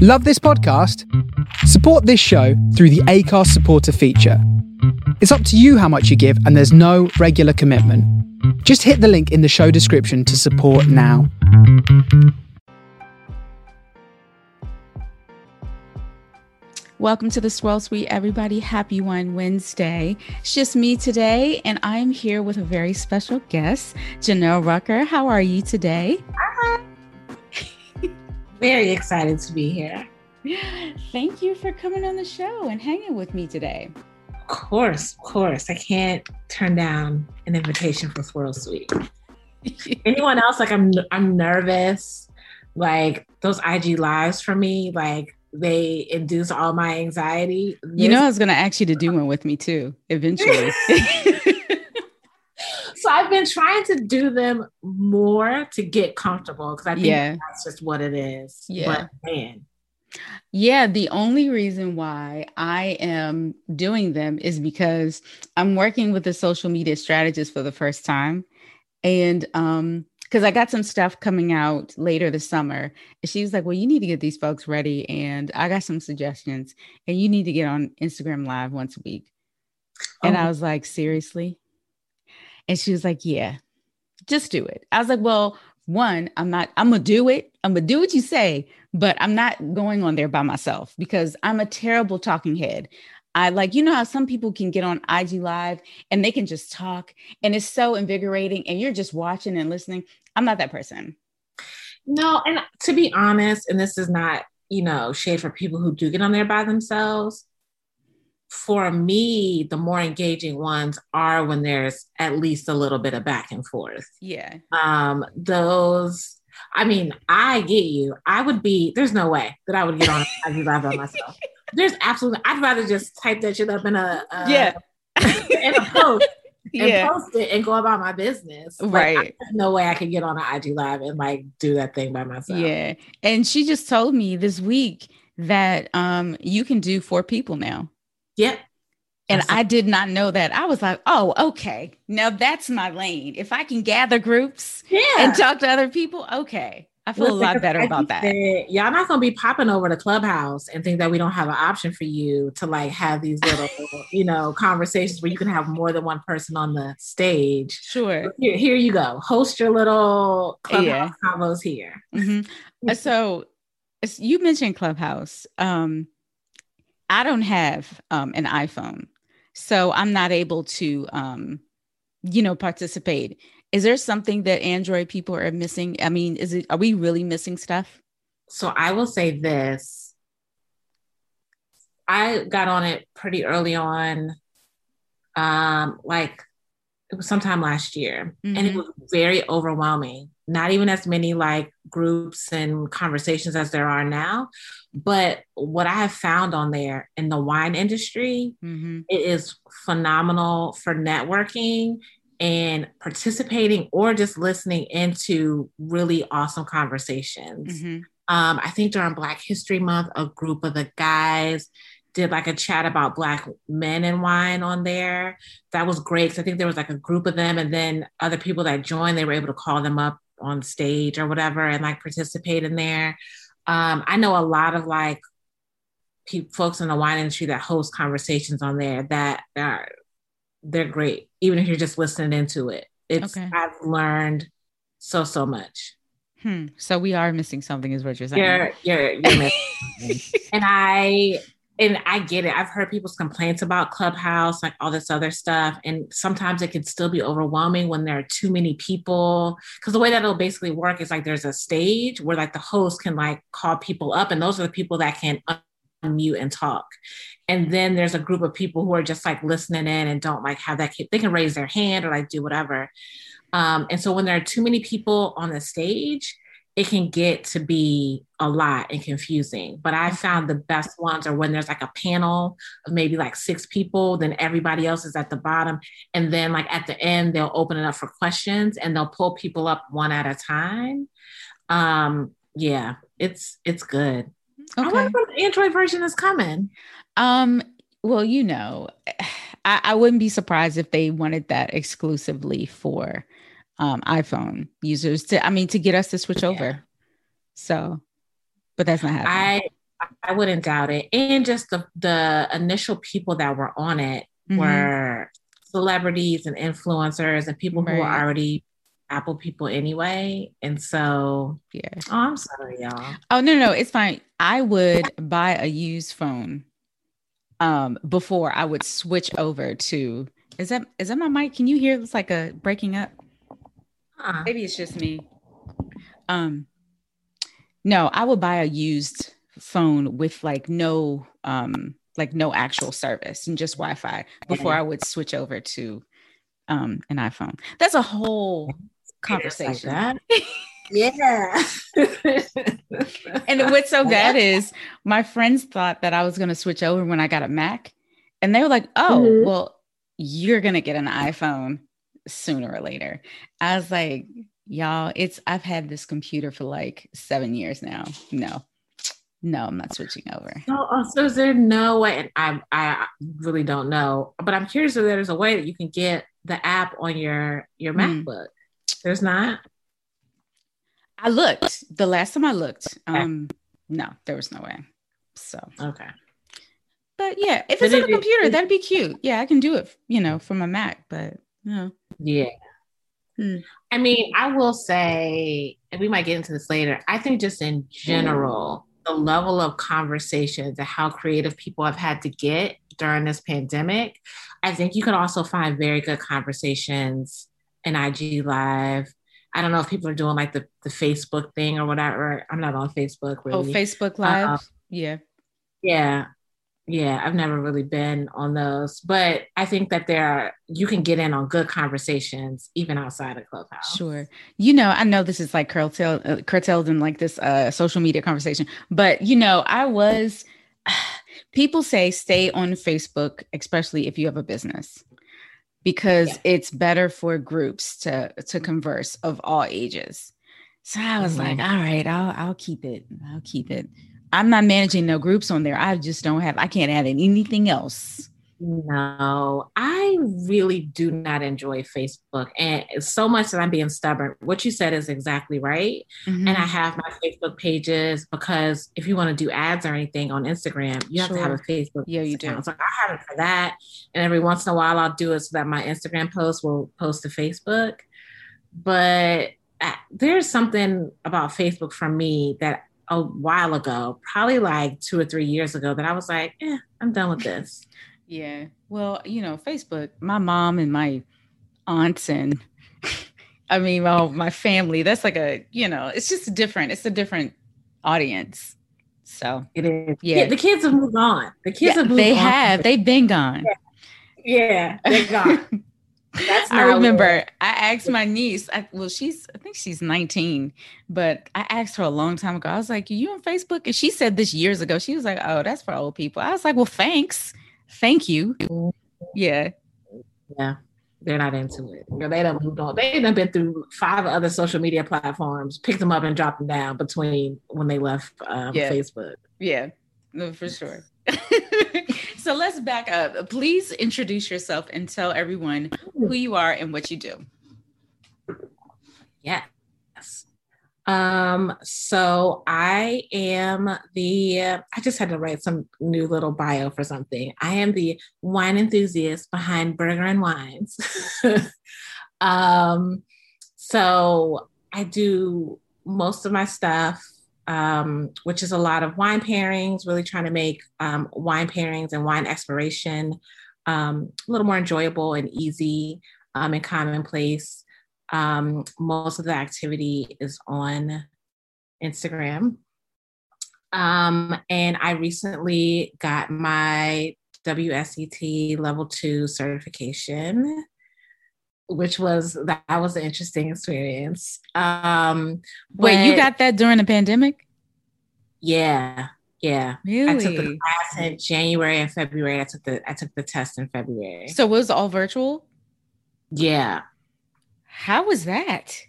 Love this podcast? Support this show through the Acast supporter feature. It's up to you how much you give, and there's no regular commitment. Just hit the link in the show description to support now. Welcome to the Swirl Suite, everybody. Happy Wine Wednesday. It's just me today, and I'm here with a very special guest, Janelle Rucker. How are you today? Very excited to be here. Thank you for coming on the show and hanging with me today. Of course, of course. I can't turn down an invitation for Swirl Suite. Anyone else? Like I'm I'm nervous. Like those IG lives for me, like they induce all my anxiety. This- you know, I was going to ask you to do one with me too, eventually. so I've been trying to do them more to get comfortable because I think yeah. that's just what it is. Yeah. But man. Yeah, the only reason why I am doing them is because I'm working with a social media strategist for the first time. And um, because I got some stuff coming out later this summer. And she was like, Well, you need to get these folks ready. And I got some suggestions. And you need to get on Instagram Live once a week. And oh. I was like, Seriously? And she was like, Yeah, just do it. I was like, Well, one, I'm not, I'm gonna do it. I'm gonna do what you say, but I'm not going on there by myself because I'm a terrible talking head. I like, you know how some people can get on IG Live and they can just talk and it's so invigorating and you're just watching and listening. I'm not that person. No, and to be honest, and this is not, you know, shade for people who do get on there by themselves. For me, the more engaging ones are when there's at least a little bit of back and forth. Yeah. Um, those I mean, I get you. I would be, there's no way that I would get on IG Live by myself. there's absolutely I'd rather just type that shit up in a, a yeah in a post and yeah. post it and go about my business. Like, right. no way I could get on an IG live and like do that thing by myself. Yeah. And she just told me this week that um you can do four people now. Yep. And I did not know that. I was like, oh, okay. Now that's my lane. If I can gather groups yeah. and talk to other people, okay. I feel Listen, a lot better about that. that. Y'all not gonna be popping over to Clubhouse and think that we don't have an option for you to like have these little, you know, conversations where you can have more than one person on the stage. Sure. Here, here you go. Host your little Clubhouse yeah. combos here. Mm-hmm. so, you mentioned Clubhouse. Um, I don't have um, an iPhone, so I'm not able to, um, you know, participate is there something that Android people are missing? I mean, is it are we really missing stuff? So I will say this. I got on it pretty early on. Um, like it was sometime last year, mm-hmm. and it mm-hmm. was very overwhelming. Not even as many like groups and conversations as there are now. But what I have found on there in the wine industry, mm-hmm. it is phenomenal for networking and participating or just listening into really awesome conversations. Mm-hmm. Um, I think during Black History Month, a group of the guys did like a chat about Black men and wine on there. That was great. So I think there was like a group of them, and then other people that joined, they were able to call them up on stage or whatever and like participate in there. Um, I know a lot of like folks in the wine industry that host conversations on there that are they're great, even if you're just listening into it. It's okay. I've learned so so much. Hmm. So we are missing something, is what you're saying. You're you're, you're missing. and I and I get it. I've heard people's complaints about Clubhouse, like all this other stuff. And sometimes it can still be overwhelming when there are too many people. Cause the way that it'll basically work is like there's a stage where like the host can like call people up, and those are the people that can unmute and talk and then there's a group of people who are just like listening in and don't like have that they can raise their hand or like do whatever um, and so when there are too many people on the stage it can get to be a lot and confusing but i found the best ones are when there's like a panel of maybe like six people then everybody else is at the bottom and then like at the end they'll open it up for questions and they'll pull people up one at a time um yeah it's it's good Okay. I wonder if the Android version is coming. Um, well, you know, I, I wouldn't be surprised if they wanted that exclusively for um, iPhone users to, I mean, to get us to switch yeah. over. So, but that's not happening. I I wouldn't doubt it. And just the the initial people that were on it mm-hmm. were celebrities and influencers and people right. who were already Apple people anyway. And so yeah. Oh, I'm sorry, y'all. Oh no, no, it's fine. I would buy a used phone um before I would switch over to is that is that my mic? Can you hear it's like a breaking up? Uh-uh. Maybe it's just me. Um no, I would buy a used phone with like no um like no actual service and just Wi-Fi before I would switch over to um an iPhone. That's a whole conversation. Like yeah. and what's so bad is my friends thought that I was going to switch over when I got a Mac. And they were like, oh, mm-hmm. well, you're going to get an iPhone sooner or later. I was like, y'all, it's, I've had this computer for like seven years now. No, no, I'm not switching over. So, uh, so is there no way? And I, I really don't know, but I'm curious if there's a way that you can get the app on your your mm. MacBook. There's not. I looked the last time I looked. Um, no, there was no way. So okay. But yeah, if it's on a computer, that'd be cute. Yeah, I can do it, you know, from a Mac. But yeah, yeah. Hmm. I mean, I will say, and we might get into this later. I think just in general, the level of conversations and how creative people have had to get during this pandemic, I think you could also find very good conversations in IG Live. I don't know if people are doing like the, the Facebook thing or whatever. I'm not on Facebook really. Oh, Facebook Live. Uh, yeah. Yeah yeah, I've never really been on those, but I think that there are you can get in on good conversations even outside of Clubhouse. Sure, you know, I know this is like curtailed, uh, curtailed in like this uh, social media conversation, but you know, I was. People say stay on Facebook, especially if you have a business, because yeah. it's better for groups to to converse of all ages. So I was mm-hmm. like, all right, I'll I'll keep it. I'll keep it. I'm not managing no groups on there. I just don't have, I can't add anything else. No, I really do not enjoy Facebook. And so much that I'm being stubborn. What you said is exactly right. Mm-hmm. And I have my Facebook pages because if you want to do ads or anything on Instagram, you have sure. to have a Facebook. Yeah, you account. do. So I have it for that. And every once in a while, I'll do it so that my Instagram post will post to Facebook. But uh, there's something about Facebook for me that a while ago, probably like two or three years ago, that I was like, eh, I'm done with this. Yeah. Well, you know, Facebook, my mom and my aunts and I mean, my, my family, that's like a, you know, it's just different. It's a different audience. So it is. Yeah. The kids have moved on. The kids yeah, have They on. They have. They've been gone. Yeah. yeah they're gone. I remember I asked my niece, I, well, she's, I think she's 19, but I asked her a long time ago. I was like, Are you on Facebook? And she said this years ago. She was like, Oh, that's for old people. I was like, Well, thanks. Thank you. Yeah. Yeah. They're not into it. They don't moved on. They done been through five other social media platforms, picked them up and dropped them down between when they left um, yeah. Facebook. Yeah, no, for sure. so let's back up. Please introduce yourself and tell everyone who you are and what you do. Yes. Um, so I am the, I just had to write some new little bio for something. I am the wine enthusiast behind Burger and Wines. um, so I do most of my stuff um, which is a lot of wine pairings, really trying to make um, wine pairings and wine exploration um, a little more enjoyable and easy um, and commonplace. Um, most of the activity is on Instagram. Um, and I recently got my WSET level two certification which was that was an interesting experience. Um, Wait, you got that during the pandemic? Yeah, yeah. Really? I took the class in January and February. I took the I took the test in February. So it was all virtual? Yeah. How was that?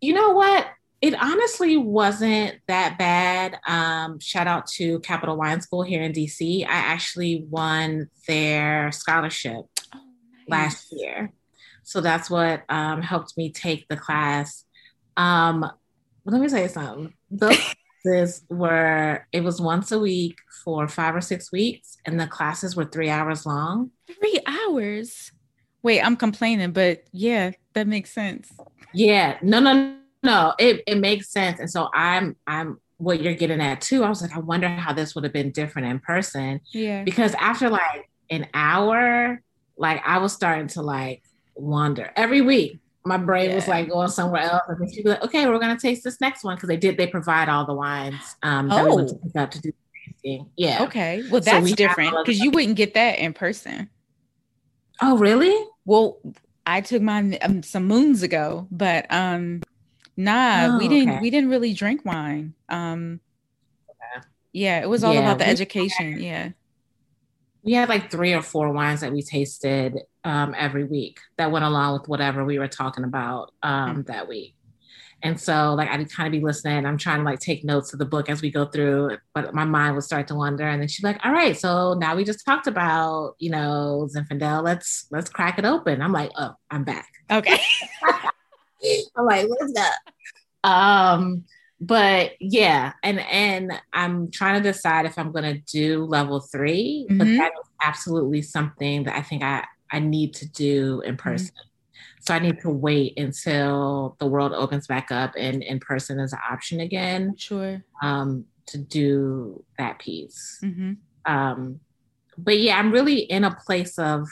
You know what? It honestly wasn't that bad. Um, shout out to Capital Wine School here in DC. I actually won their scholarship oh, nice. last year. So that's what um, helped me take the class. Um, let me say something. The, classes were it was once a week for five or six weeks, and the classes were three hours long. Three hours. Wait, I'm complaining, but yeah, that makes sense. Yeah, no, no, no. It it makes sense, and so I'm I'm what you're getting at too. I was like, I wonder how this would have been different in person. Yeah, because after like an hour, like I was starting to like wander every week my brain yeah. was like going somewhere else. And then she'd be like, okay, we're gonna taste this next one because they did they provide all the wines um that oh. we went to oh. pick up to do tasting. Yeah. Okay. Well that's so we different because you wouldn't get that in person. Oh really? Well, I took mine um, some moons ago, but um nah, oh, we didn't okay. we didn't really drink wine. Um yeah, it was all yeah, about the education. Had, yeah. We had like three or four wines that we tasted um, every week that went along with whatever we were talking about um, mm-hmm. that week. And so like I'd kind of be listening. I'm trying to like take notes of the book as we go through, but my mind would start to wander. And then she's like, all right, so now we just talked about, you know, Zinfandel. Let's let's crack it open. I'm like, oh, I'm back. Okay. I'm like, let's go. Um, but yeah, and and I'm trying to decide if I'm gonna do level 3 mm-hmm. but that is absolutely something that I think I I need to do in mm-hmm. person. Mm-hmm. So I need to wait until the world opens back up and in person is an option again. Sure. Um, to do that piece. Mm-hmm. Um, but yeah, I'm really in a place of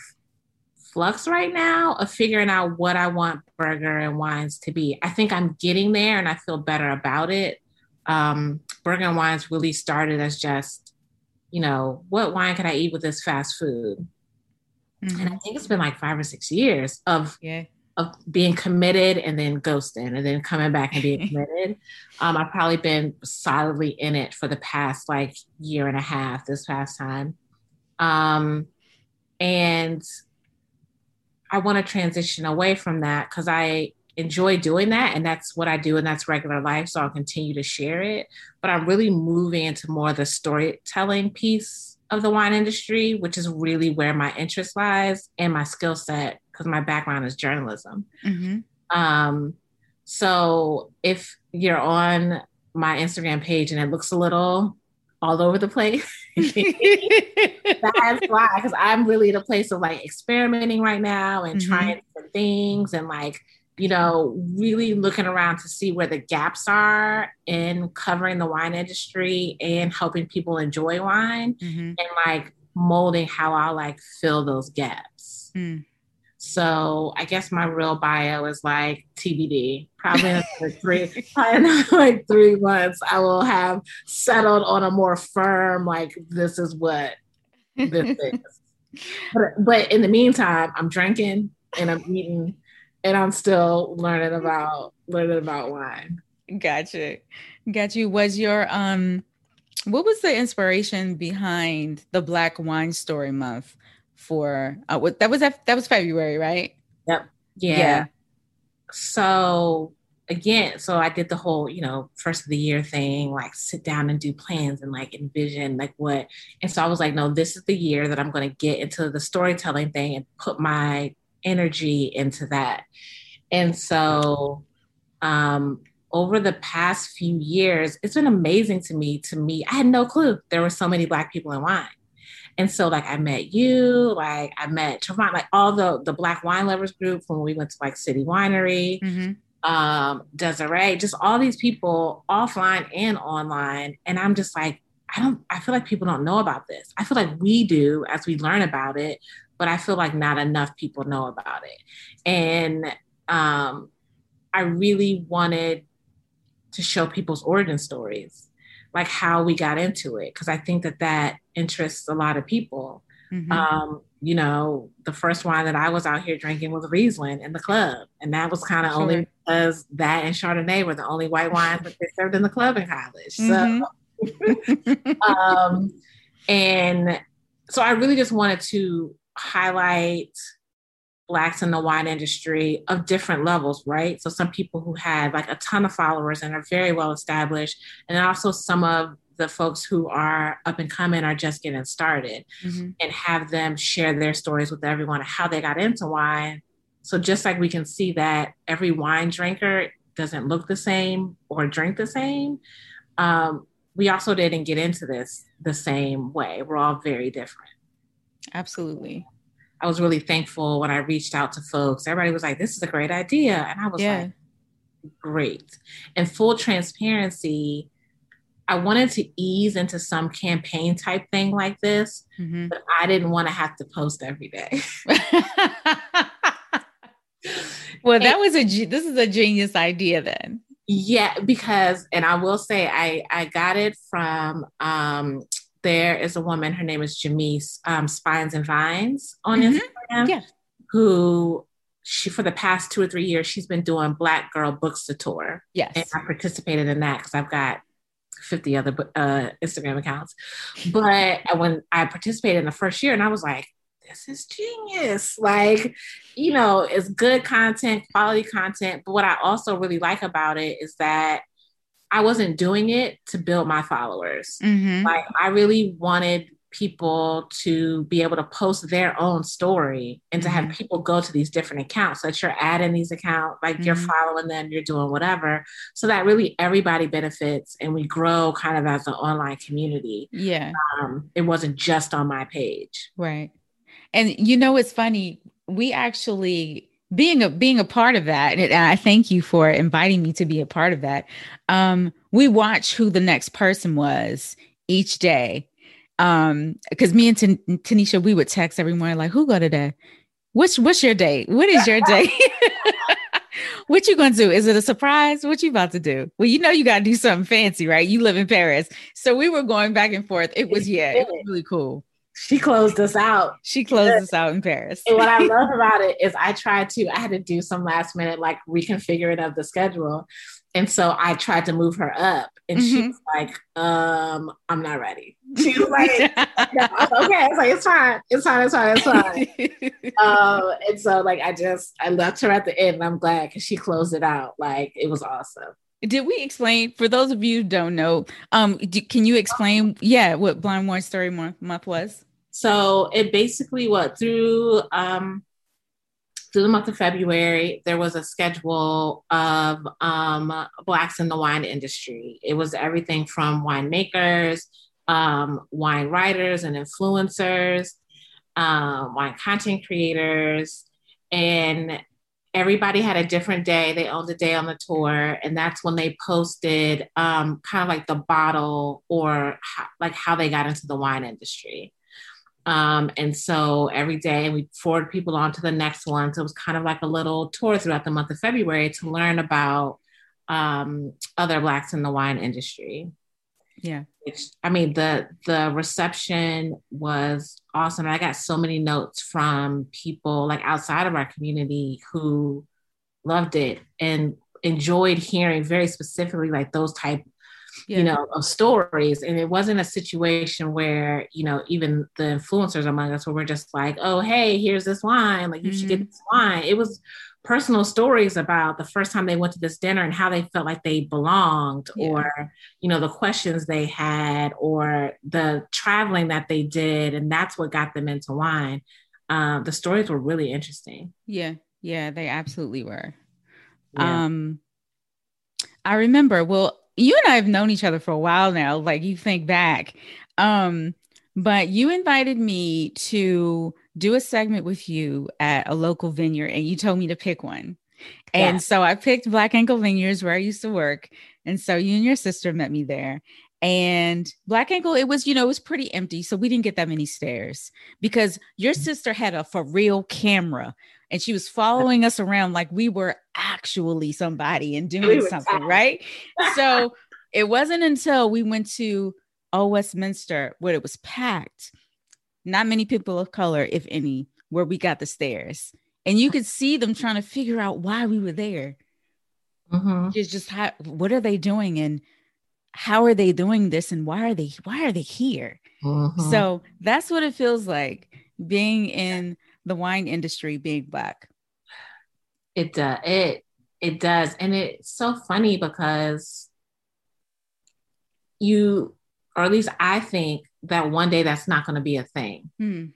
flux right now of figuring out what I want burger and wines to be. I think I'm getting there and I feel better about it. Um, burger and wines really started as just, you know, what wine can I eat with this fast food? Mm-hmm. And I think it's been like five or six years of yeah. of being committed and then ghosting and then coming back and being committed. Um, I've probably been solidly in it for the past like year and a half this past time. Um, and I want to transition away from that because I enjoy doing that and that's what I do and that's regular life. So I'll continue to share it. But I'm really moving into more of the storytelling piece of the wine industry, which is really where my interest lies and my skill set, because my background is journalism. Mm-hmm. Um, so if you're on my Instagram page and it looks a little all over the place, that's why, because I'm really in a place of like experimenting right now and mm-hmm. trying different things and like you know, really looking around to see where the gaps are in covering the wine industry and helping people enjoy wine mm-hmm. and like molding how I'll like fill those gaps. Mm. So I guess my real bio is like TBD. Probably in like three, in like three months, I will have settled on a more firm like this is what this is. But, but in the meantime, I'm drinking and I'm eating and I'm still learning about learning about wine. Gotcha. Gotcha. you. Was your um what was the inspiration behind the Black Wine Story Month for uh what that was that, that was February, right? Yep. Yeah. yeah. So again, so I did the whole, you know, first of the year thing, like sit down and do plans and like envision like what. And so I was like, no, this is the year that I'm going to get into the storytelling thing and put my energy into that. And so um, over the past few years, it's been amazing to me to meet. I had no clue there were so many Black people in wine. And so, like, I met you, like, I met Trevon, like, all the the Black wine lovers group when we went to like City Winery, mm-hmm. um, Desiree, just all these people offline and online. And I'm just like, I don't, I feel like people don't know about this. I feel like we do as we learn about it, but I feel like not enough people know about it. And um, I really wanted to show people's origin stories, like how we got into it, because I think that that interests a lot of people. Mm-hmm. Um, you know, the first wine that I was out here drinking was Riesling in the club, and that was kind of sure. only because that and Chardonnay were the only white wines that they served in the club in college. Mm-hmm. So, um, and so I really just wanted to highlight blacks in the wine industry of different levels, right? So some people who had like a ton of followers and are very well established, and also some of the folks who are up and coming are just getting started mm-hmm. and have them share their stories with everyone of how they got into wine. So just like we can see that every wine drinker doesn't look the same or drink the same, um, we also didn't get into this the same way. We're all very different. Absolutely. I was really thankful when I reached out to folks. Everybody was like, this is a great idea. And I was yeah. like, great. And full transparency, I wanted to ease into some campaign type thing like this, mm-hmm. but I didn't want to have to post every day. well, that was a this is a genius idea then. Yeah, because and I will say I I got it from um there is a woman, her name is Jamise um, Spines and Vines on mm-hmm. Instagram, yeah. who she for the past two or three years she's been doing Black Girl Books to Tour. Yes, and I participated in that because I've got 50 other uh, Instagram accounts. But when I participated in the first year, and I was like, this is genius. Like, you know, it's good content, quality content. But what I also really like about it is that I wasn't doing it to build my followers. Mm-hmm. Like, I really wanted people to be able to post their own story and to have mm-hmm. people go to these different accounts that you're adding these accounts like mm-hmm. you're following them you're doing whatever so that really everybody benefits and we grow kind of as an online community yeah um, it wasn't just on my page right and you know it's funny we actually being a being a part of that and i thank you for inviting me to be a part of that. Um we watch who the next person was each day. Um because me and Tan- tanisha we would text every morning like who go today? What's what's your date what is your date what you gonna do? Is it a surprise? What you about to do? Well you know you gotta do something fancy right? You live in paris. So we were going back and forth. It was yeah it was really cool she closed us out. She closed us out in Paris. and what I love about it is I tried to, I had to do some last minute like reconfiguring of the schedule. And so I tried to move her up, and mm-hmm. she was like, um, I'm not ready. She was like, no. okay. It's like, it's fine. It's fine. It's fine. It's fine. um, and so like, I just, I left her at the end and I'm glad because she closed it out. Like, it was awesome. Did we explain for those of you who don't know? Um, do, can you explain? Yeah, what Black Wine Story Month, month was? So it basically what through um, through the month of February, there was a schedule of um, Blacks in the wine industry. It was everything from winemakers, um, wine writers and influencers, um, wine content creators, and everybody had a different day. They owned a day on the tour, and that's when they posted um, kind of like the bottle or how, like how they got into the wine industry. Um, and so every day we forward people on to the next one. So it was kind of like a little tour throughout the month of February to learn about um, other Blacks in the wine industry. Yeah. Which, I mean, the the reception was awesome. I got so many notes from people like outside of our community who loved it and enjoyed hearing very specifically like those type yeah. you know, of stories. And it wasn't a situation where, you know, even the influencers among us where we're just like, oh, hey, here's this wine. Like, you mm-hmm. should get mm-hmm. this wine. It was personal stories about the first time they went to this dinner and how they felt like they belonged yeah. or you know the questions they had or the traveling that they did and that's what got them into wine um, the stories were really interesting yeah yeah they absolutely were yeah. um i remember well you and I have known each other for a while now. Like you think back. Um, but you invited me to do a segment with you at a local vineyard and you told me to pick one. And so I picked Black Ankle Vineyards where I used to work. And so you and your sister met me there. And Black Ankle, it was, you know, it was pretty empty. So we didn't get that many stairs because your mm. sister had a for real camera and she was following us around like we were actually somebody and doing something, right? so it wasn't until we went to Old Westminster where it was packed, not many people of color, if any, where we got the stairs. And you could see them trying to figure out why we were there. Mm-hmm. It's just how, what are they doing and how are they doing this and why are they why are they here? Mm-hmm. So that's what it feels like being in the wine industry being black. It does. It it does, and it's so funny because you, or at least I think that one day that's not going to be a thing. Hmm.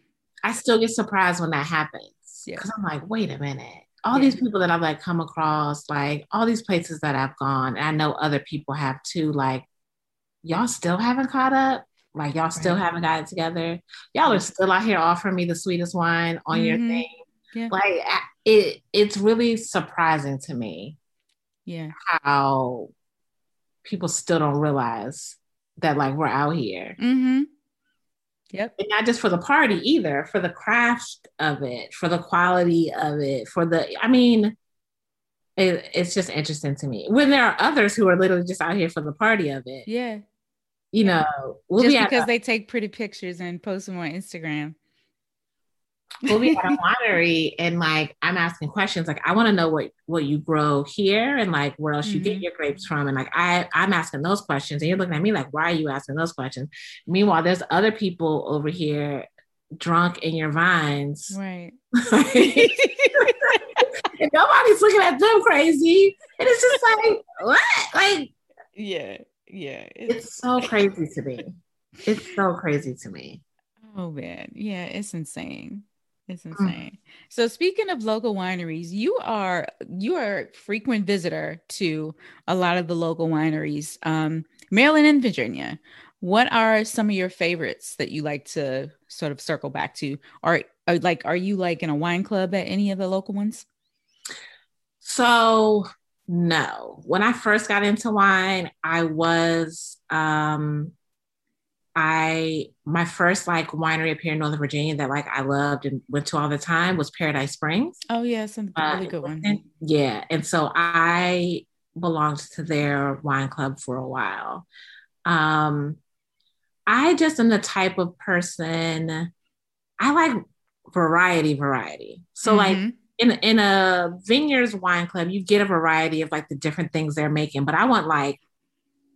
I still get surprised when that happens because yeah. I'm like, wait a minute. All yeah. these people that I've like come across, like all these places that I've gone, and I know other people have too. Like y'all still haven't caught up. Like y'all still haven't got it together. Y'all are still out here offering me the sweetest wine on mm-hmm. your thing. Yeah. Like it, it's really surprising to me. Yeah. How people still don't realize that like we're out here. Mm-hmm. Yep. And not just for the party either, for the craft of it, for the quality of it, for the, I mean, it, it's just interesting to me when there are others who are literally just out here for the party of it. Yeah. You know, we'll just be because they take pretty pictures and post them on Instagram. We'll be at a winery and like I'm asking questions. Like I want to know what what you grow here and like where else you mm-hmm. get your grapes from. And like I I'm asking those questions and you're looking at me like, why are you asking those questions? Meanwhile, there's other people over here drunk in your vines. Right. and nobody's looking at them crazy. And it's just like, what? Like, yeah, yeah. It's, it's so crazy to me. It's so crazy to me. Oh man, yeah, it's insane. It's mm. insane. Mm. So speaking of local wineries, you are you are a frequent visitor to a lot of the local wineries, um, Maryland and Virginia. What are some of your favorites that you like to sort of circle back to? Are, are like are you like in a wine club at any of the local ones? So no. When I first got into wine, I was um I my first like winery up here in Northern Virginia that like I loved and went to all the time was Paradise Springs. Oh yes, a uh, really good one. And, yeah, and so I belonged to their wine club for a while. Um, I just am the type of person I like variety, variety. So mm-hmm. like in in a vineyards wine club, you get a variety of like the different things they're making, but I want like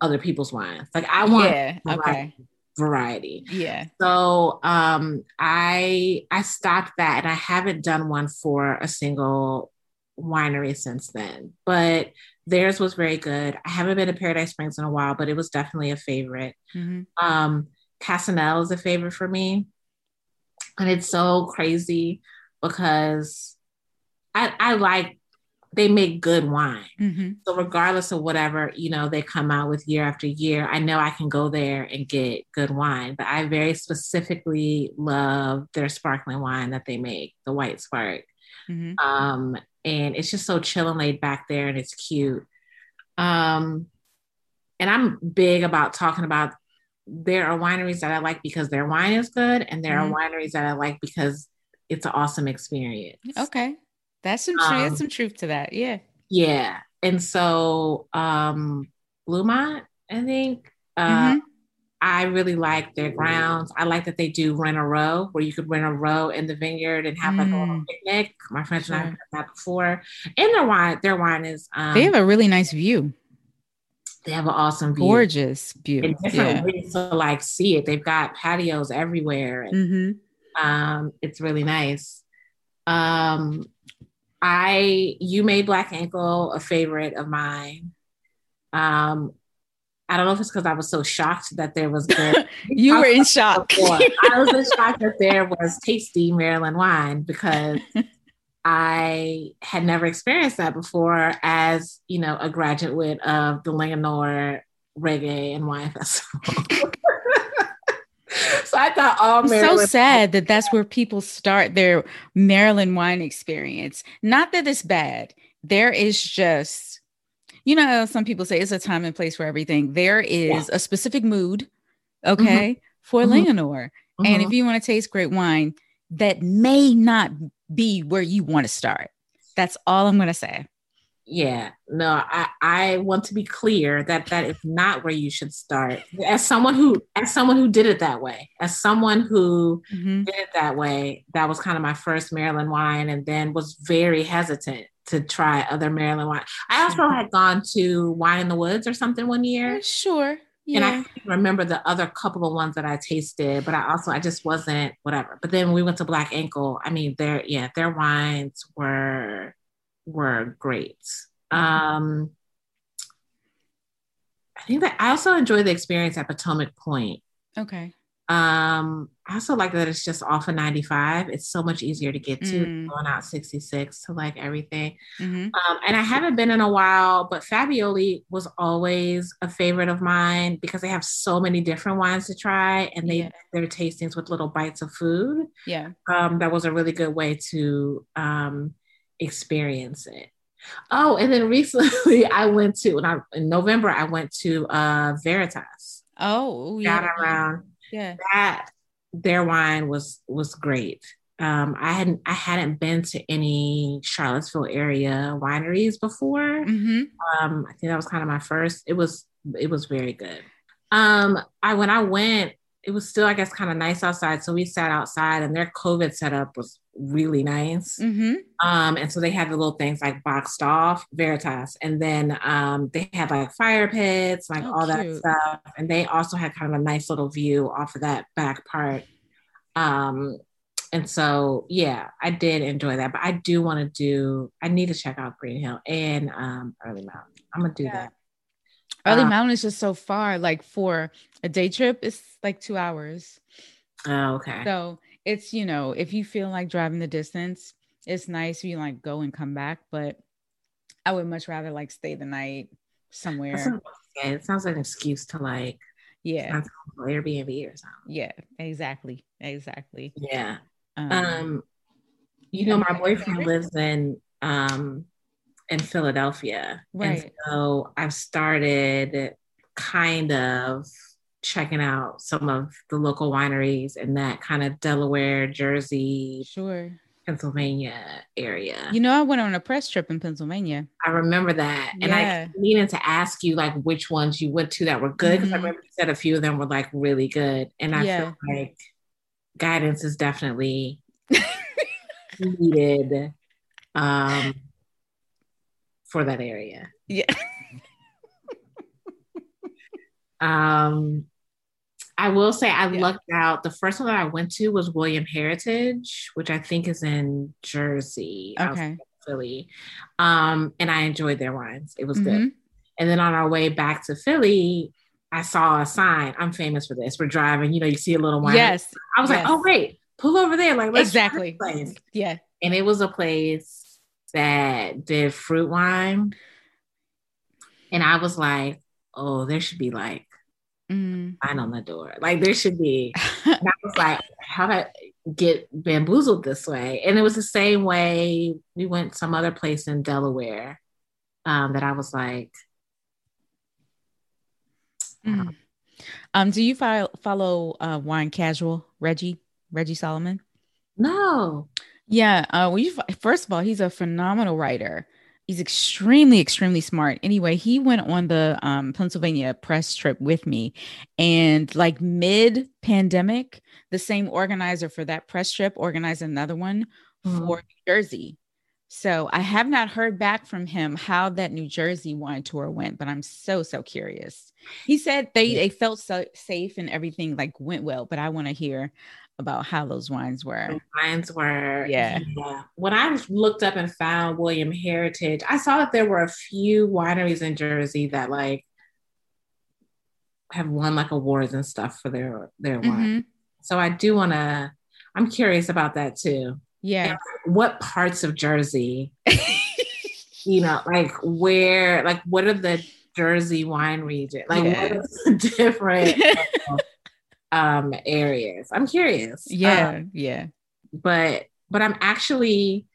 other people's wines. Like I want yeah, okay. Variety. Yeah. So um I I stopped that and I haven't done one for a single winery since then. But theirs was very good. I haven't been to Paradise Springs in a while, but it was definitely a favorite. Mm-hmm. Um Casanel is a favorite for me. And it's so crazy because I, I like they make good wine. Mm-hmm. So regardless of whatever, you know, they come out with year after year, I know I can go there and get good wine. But I very specifically love their sparkling wine that they make, the white spark. Mm-hmm. Um, and it's just so chill and laid back there and it's cute. Um, and I'm big about talking about there are wineries that I like because their wine is good, and there mm-hmm. are wineries that I like because it's an awesome experience. Okay. That's some truth. Um, some truth to that. Yeah. Yeah. And so um Bluemont, I think. Uh mm-hmm. I really like their grounds. I like that they do rent a row where you could rent a row in the vineyard and have mm. like a little mm. picnic. My friends and I have done that before. And their wine, their wine is um, they have a really nice view. They have an awesome view. Gorgeous view. And different yeah. ways to like see it. They've got patios everywhere. And mm-hmm. um, it's really nice. Um, I you made Black Ankle a favorite of mine. Um, I don't know if it's because I was so shocked that there was good. you were in shock. I was in shock that there was tasty Maryland wine because I had never experienced that before as, you know, a graduate of the Linganore Reggae and Wine Festival. so I thought all Maryland. So sad that that's where people start their Maryland wine experience. Not that it's bad. There is just, you know, some people say it's a time and place for everything. There is yeah. a specific mood, okay, mm-hmm. for mm-hmm. Mm-hmm. And if mm-hmm. you want to taste great wine, that may not be where you want to start. That's all I'm going to say yeah no i i want to be clear that that is not where you should start as someone who as someone who did it that way as someone who mm-hmm. did it that way that was kind of my first maryland wine and then was very hesitant to try other maryland wine i also mm-hmm. had gone to wine in the woods or something one year sure yeah. And I remember the other couple of ones that I tasted, but I also I just wasn't whatever. But then we went to Black Ankle. I mean, their yeah, their wines were were great. Um, I think that I also enjoy the experience at Potomac Point. Okay. Um, I also like that it's just off of 95. It's so much easier to get to mm. going out 66 to like everything. Mm-hmm. Um, and I haven't been in a while, but Fabbioli was always a favorite of mine because they have so many different wines to try and they yeah. their tastings with little bites of food. Yeah. Um, that was a really good way to um experience it. Oh, and then recently I went to and I in November I went to uh Veritas. Oh, yeah. Got around yeah that their wine was was great um, I hadn't I hadn't been to any Charlottesville area wineries before. Mm-hmm. Um, I think that was kind of my first. It was it was very good. Um, I when I went, it was still I guess kind of nice outside, so we sat outside, and their COVID setup was really nice. Mm-hmm. Um, and so they have the little things like boxed off Veritas, and then um, they have like fire pits, like oh, all cute. that stuff. And they also had kind of a nice little view off of that back part. Um, and so yeah, I did enjoy that. But I do want to do. I need to check out Greenhill and um, Early Mountain. I'm gonna do yeah. that. Early um, Mountain is just so far. Like for a day trip, it's like two hours. Oh, okay. So it's you know if you feel like driving the distance it's nice if you like go and come back but i would much rather like stay the night somewhere. yeah it sounds like an excuse to like yeah. airbnb or something. Yeah exactly exactly. Yeah. Um, um you know my boyfriend lives in um in philadelphia. Right. and so i've started kind of checking out some of the local wineries in that kind of Delaware, Jersey, sure, Pennsylvania area. You know, I went on a press trip in Pennsylvania. I remember that. And I needed to ask you like which ones you went to that were good because mm-hmm. I remember you said a few of them were like really good. And I yeah. feel like guidance is definitely needed um for that area. Yeah. um I will say I yeah. lucked out. The first one that I went to was William Heritage, which I think is in Jersey. Okay. Philly. Um, and I enjoyed their wines. It was mm-hmm. good. And then on our way back to Philly, I saw a sign. I'm famous for this. We're driving, you know, you see a little wine. Yes. I was yes. like, oh wait, pull over there. Like exactly. Yeah. And it was a place that did fruit wine. And I was like, oh, there should be like mm. sign on the door. Like there should be. and I was like, how did I get bamboozled this way? And it was the same way we went some other place in Delaware um, that I was like. Mm. Um, do you follow, follow uh, Wine Casual Reggie Reggie Solomon? No. Yeah. Uh, well, you, first of all, he's a phenomenal writer he's extremely extremely smart anyway he went on the um, pennsylvania press trip with me and like mid pandemic the same organizer for that press trip organized another one mm-hmm. for new jersey so i have not heard back from him how that new jersey wine tour went but i'm so so curious he said they they felt so safe and everything like went well but i want to hear about how those wines were. The wines were, yeah. yeah. When I looked up and found William Heritage, I saw that there were a few wineries in Jersey that like have won like awards and stuff for their their mm-hmm. wine. So I do want to. I'm curious about that too. Yeah. And what parts of Jersey? you know, like where, like what are the Jersey wine region? Like yeah. what are the different um areas. I'm curious. Yeah, um, yeah. But but I'm actually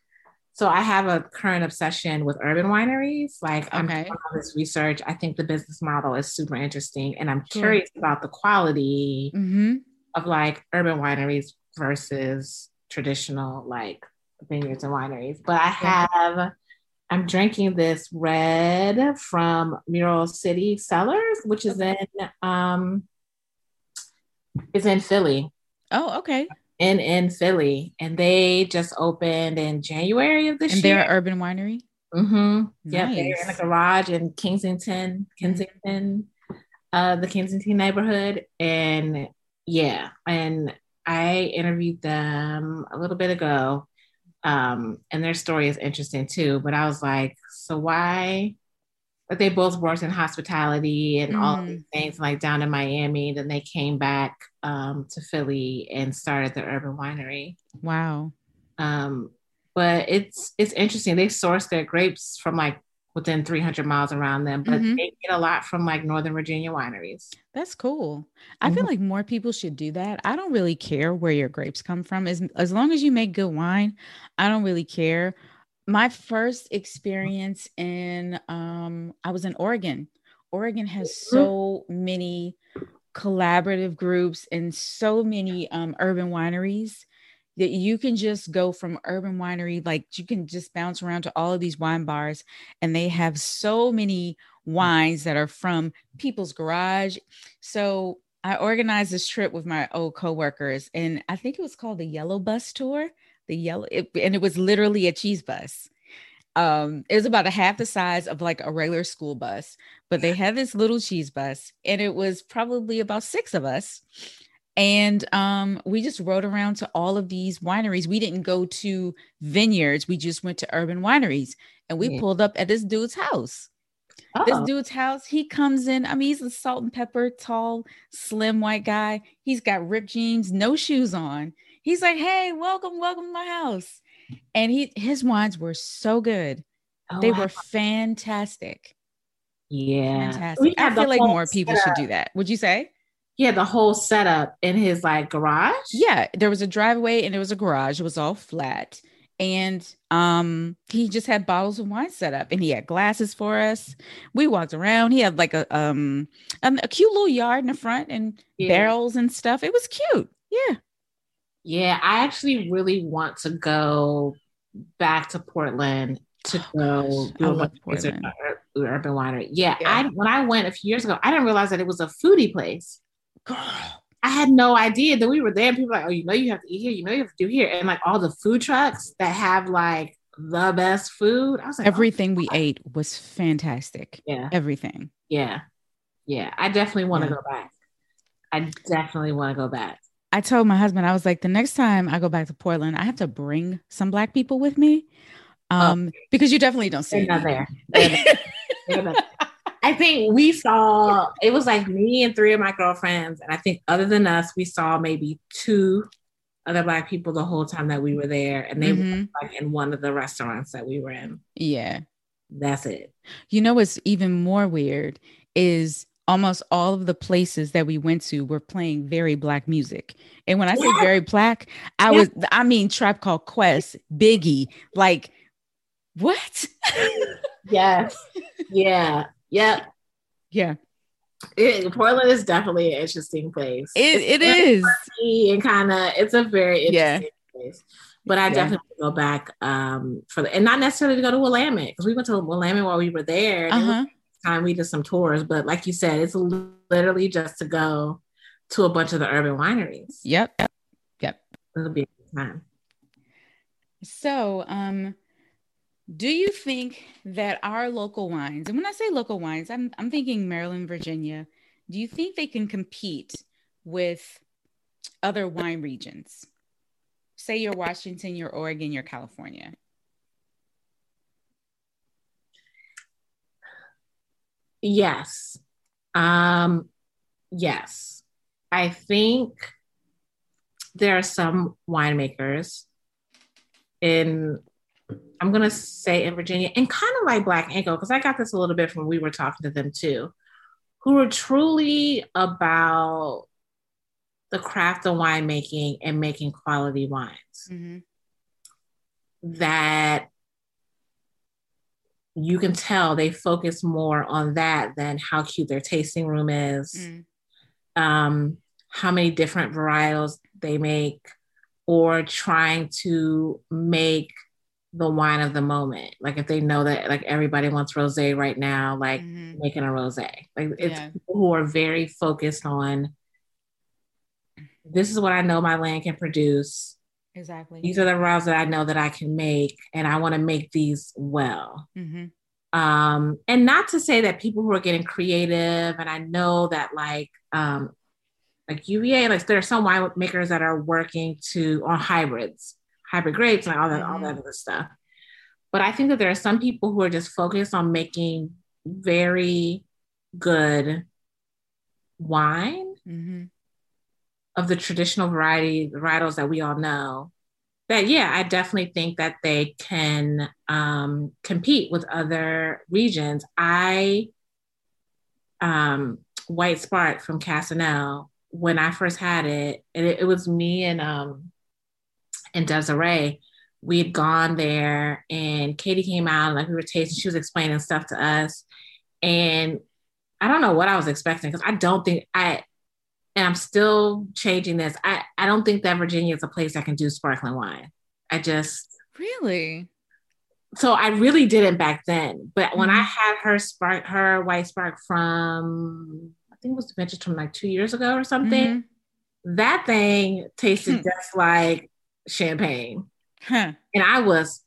so I have a current obsession with urban wineries. Like I'm doing all this research. I think the business model is super interesting, and I'm sure. curious about the quality mm-hmm. of like urban wineries versus traditional like vineyards and wineries. But I have. I'm drinking this red from Mural City Cellars, which is in um, is in Philly. Oh, okay. In in Philly, and they just opened in January of this and year. And they're an urban winery. Mm-hmm. Nice. Yeah, they're in a garage in Kensington, Kensington, uh, the Kensington neighborhood, and yeah, and I interviewed them a little bit ago, um, and their story is interesting too. But I was like, so why? But they both worked in hospitality and Mm. all these things, like down in Miami. Then they came back um, to Philly and started the Urban Winery. Wow. Um, but it's it's interesting. They source their grapes from like within 300 miles around them, but Mhm. they get a lot from like Northern Virginia wineries. That's cool. I feel Mhm. like more people should do that. I don't really care where your grapes come from. As as long as you make good wine, I don't really care. My first experience in um I was in Oregon. Oregon has so many collaborative groups and so many um urban wineries that you can just go from urban winery like you can just bounce around to all of these wine bars and they have so many wines that are from people's garage. So i organized this trip with my old coworkers and i think it was called the yellow bus tour the yellow it, and it was literally a cheese bus. Um it was about a half the size of like a regular school bus but they had this little cheese bus and it was probably about six of us and um, we just rode around to all of these wineries. We didn't go to vineyards. We just went to urban wineries, and we Yeah. pulled up at this dude's house. This Oh, dude's house. He comes in. I mean, he's a salt and pepper, tall, slim white guy. He's got ripped jeans, no shoes on. He's like, "Hey, welcome, welcome to my house." And he his wines were so good. oh, They I- were fantastic. yeah. Fantastic. We I feel like more people should do that. Would you say? He had the whole setup in his like garage. Yeah, there was a driveway and there was a garage. It was all flat. And um he just had bottles of wine set up and he had glasses for us. We walked around. He had like a um a, a cute little yard in the front and Yeah. barrels and stuff. It was cute. Yeah. Yeah, I actually really want to go back to Portland to go do I a bunch of research Portland. on Ur- Urban Winery. Yeah, Yeah. I when I went a few years ago, I didn't realize that it was a foodie place. Girl. I had no idea that we were there. And people were like, oh, you know, you have to eat here. You know, you have to do here, and like all the food trucks that have like the best food. I was like, oh, Everything we ate was fantastic. yeah, Everything. yeah, yeah. I definitely want to Yeah. go back. I definitely want to go back. I told my husband, I was like, the next time I go back to Portland, I have to bring some black people with me. Um, because you definitely don't see They're not there. They're not- they're not- I think we saw it was like me and three of my girlfriends, and I think other than us, we saw maybe two other black people the whole time that we were there, and they were Mhm. like in one of the restaurants that we were in. Yeah. That's it. You know what's even more weird is almost all of the places that we went to were playing very black music. And when I say Yeah. very black, I Yeah. was I mean Tribe Called Quest, Biggie, like what? Yes. yeah. Yep. yeah, It, Portland is definitely an interesting place. it, it It's is. and kind of it's a very Yeah. interesting place. But I Yeah. definitely go back um for the and not necessarily to go to Willamette because we went to Willamette while we were there. and Uh-huh. time we did some tours, but like you said, it's literally just to go to a bunch of the urban wineries. Yep. Yep. It'll be a good time. So, um, do you think that our local wines, and when I say local wines, I'm I'm thinking Maryland, Virginia, do you think they can compete with other wine regions? Say you're Washington, you're Oregon, you're California. Yes. Um, yes. I think there are some winemakers in I'm gonna say in Virginia and kind of like Black Ankle, because I got this a little bit from we were talking to them too, who are truly about the craft of winemaking and making quality wines. Mhm. That you can tell they focus more on that than how cute their tasting room is Mm. um, how many different varietals they make, or trying to make the wine of the moment. Like if they know that like everybody wants rosé right now, like Mhm. making a rosé. Like it's Yeah. people who are very focused on this is what I know my land can produce. Exactly. These are the varieties that I know that I can make, and I want to make these well. Mhm. um and not to say that people who are getting creative and i know that like um like uva like there are some wine makers that are working to on hybrids hybrid grapes and all that all that other stuff. But i think that there are some people who are just focused on making very good wine Mm-hmm. of the traditional variety varietals that we all know that yeah i definitely think that they can um, compete with other regions. I um, white spark from casanel when i first had it it, it was me and um and desiree we had gone there and katie came out like we were tasting she was explaining stuff to us and i don't know what i was expecting because i don't think i and i'm still changing this i i don't think that virginia is a place that can do sparkling wine I just really. So I really didn't back then, but mm-hmm. when I Mm-hmm. had her spark, her white spark from I think it was vintage from like two years ago or something. Mm-hmm. That thing tasted Hmm. just like champagne, Huh. and I was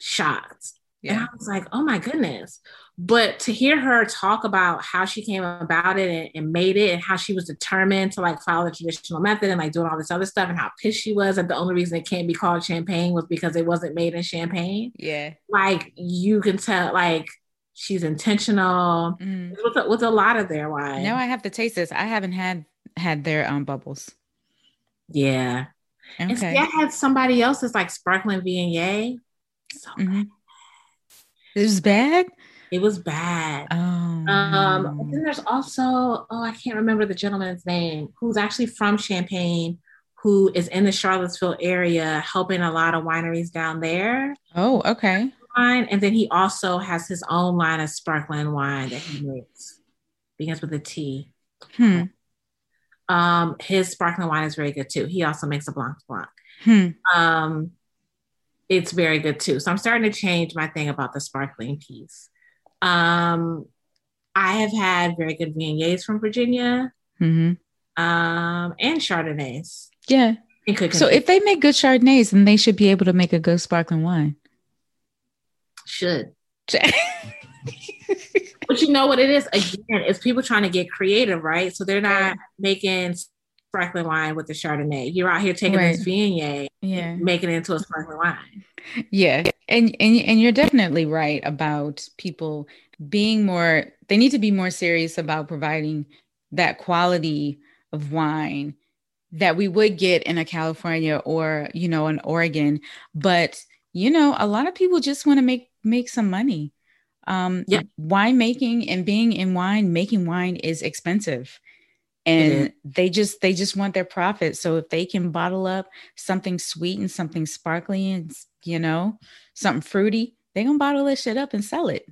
shocked. And I was like, oh my goodness. But to hear her talk about how she came about it and, and made it and how she was determined to like follow the traditional method and like doing all this other stuff and how pissed she was that the only reason it can't be called champagne was because it wasn't made in champagne. Yeah. Like you can tell, like she's intentional Mm. with a, with a lot of their wine. Now I have to taste this. I haven't had had their um bubbles. yeah. And see, I had somebody else's like sparkling Viognier. So Mhm. It was bad. it was bad. Oh. Um, and then there's also, oh, I can't remember the gentleman's name, who's actually from Champagne, who is in the Charlottesville area, helping a lot of wineries down there. oh, okay. Wine, and then he also has his own line of sparkling wine that he makes. Begins with a T. Hmm. Um, his sparkling wine is very good too. He also makes a Blanc Blanc. Hmm. Um, it's very good too. So I'm starting to change my thing about the sparkling piece. Um, I have had very good Viogniers from Virginia. hmm um, and Chardonnays. Yeah. So if they make good Chardonnays, then they should be able to make a good sparkling wine. should, but you know what it is again, it's people trying to get creative, right? So they're not making sparkling wine with the Chardonnay. You're out here taking this Viognier, yeah. making it into a sparkling wine. Yeah. And and and you're definitely right about people being more they need to be more serious about providing that quality of wine that we would get in a California or, you know, an Oregon, but you know, a lot of people just want to make make some money. Um Yeah. wine making and being in wine, making wine is expensive. And they just they just want their profit. So if they can bottle up something sweet and something sparkly and you know, something fruity, they gonna bottle this shit up and sell it.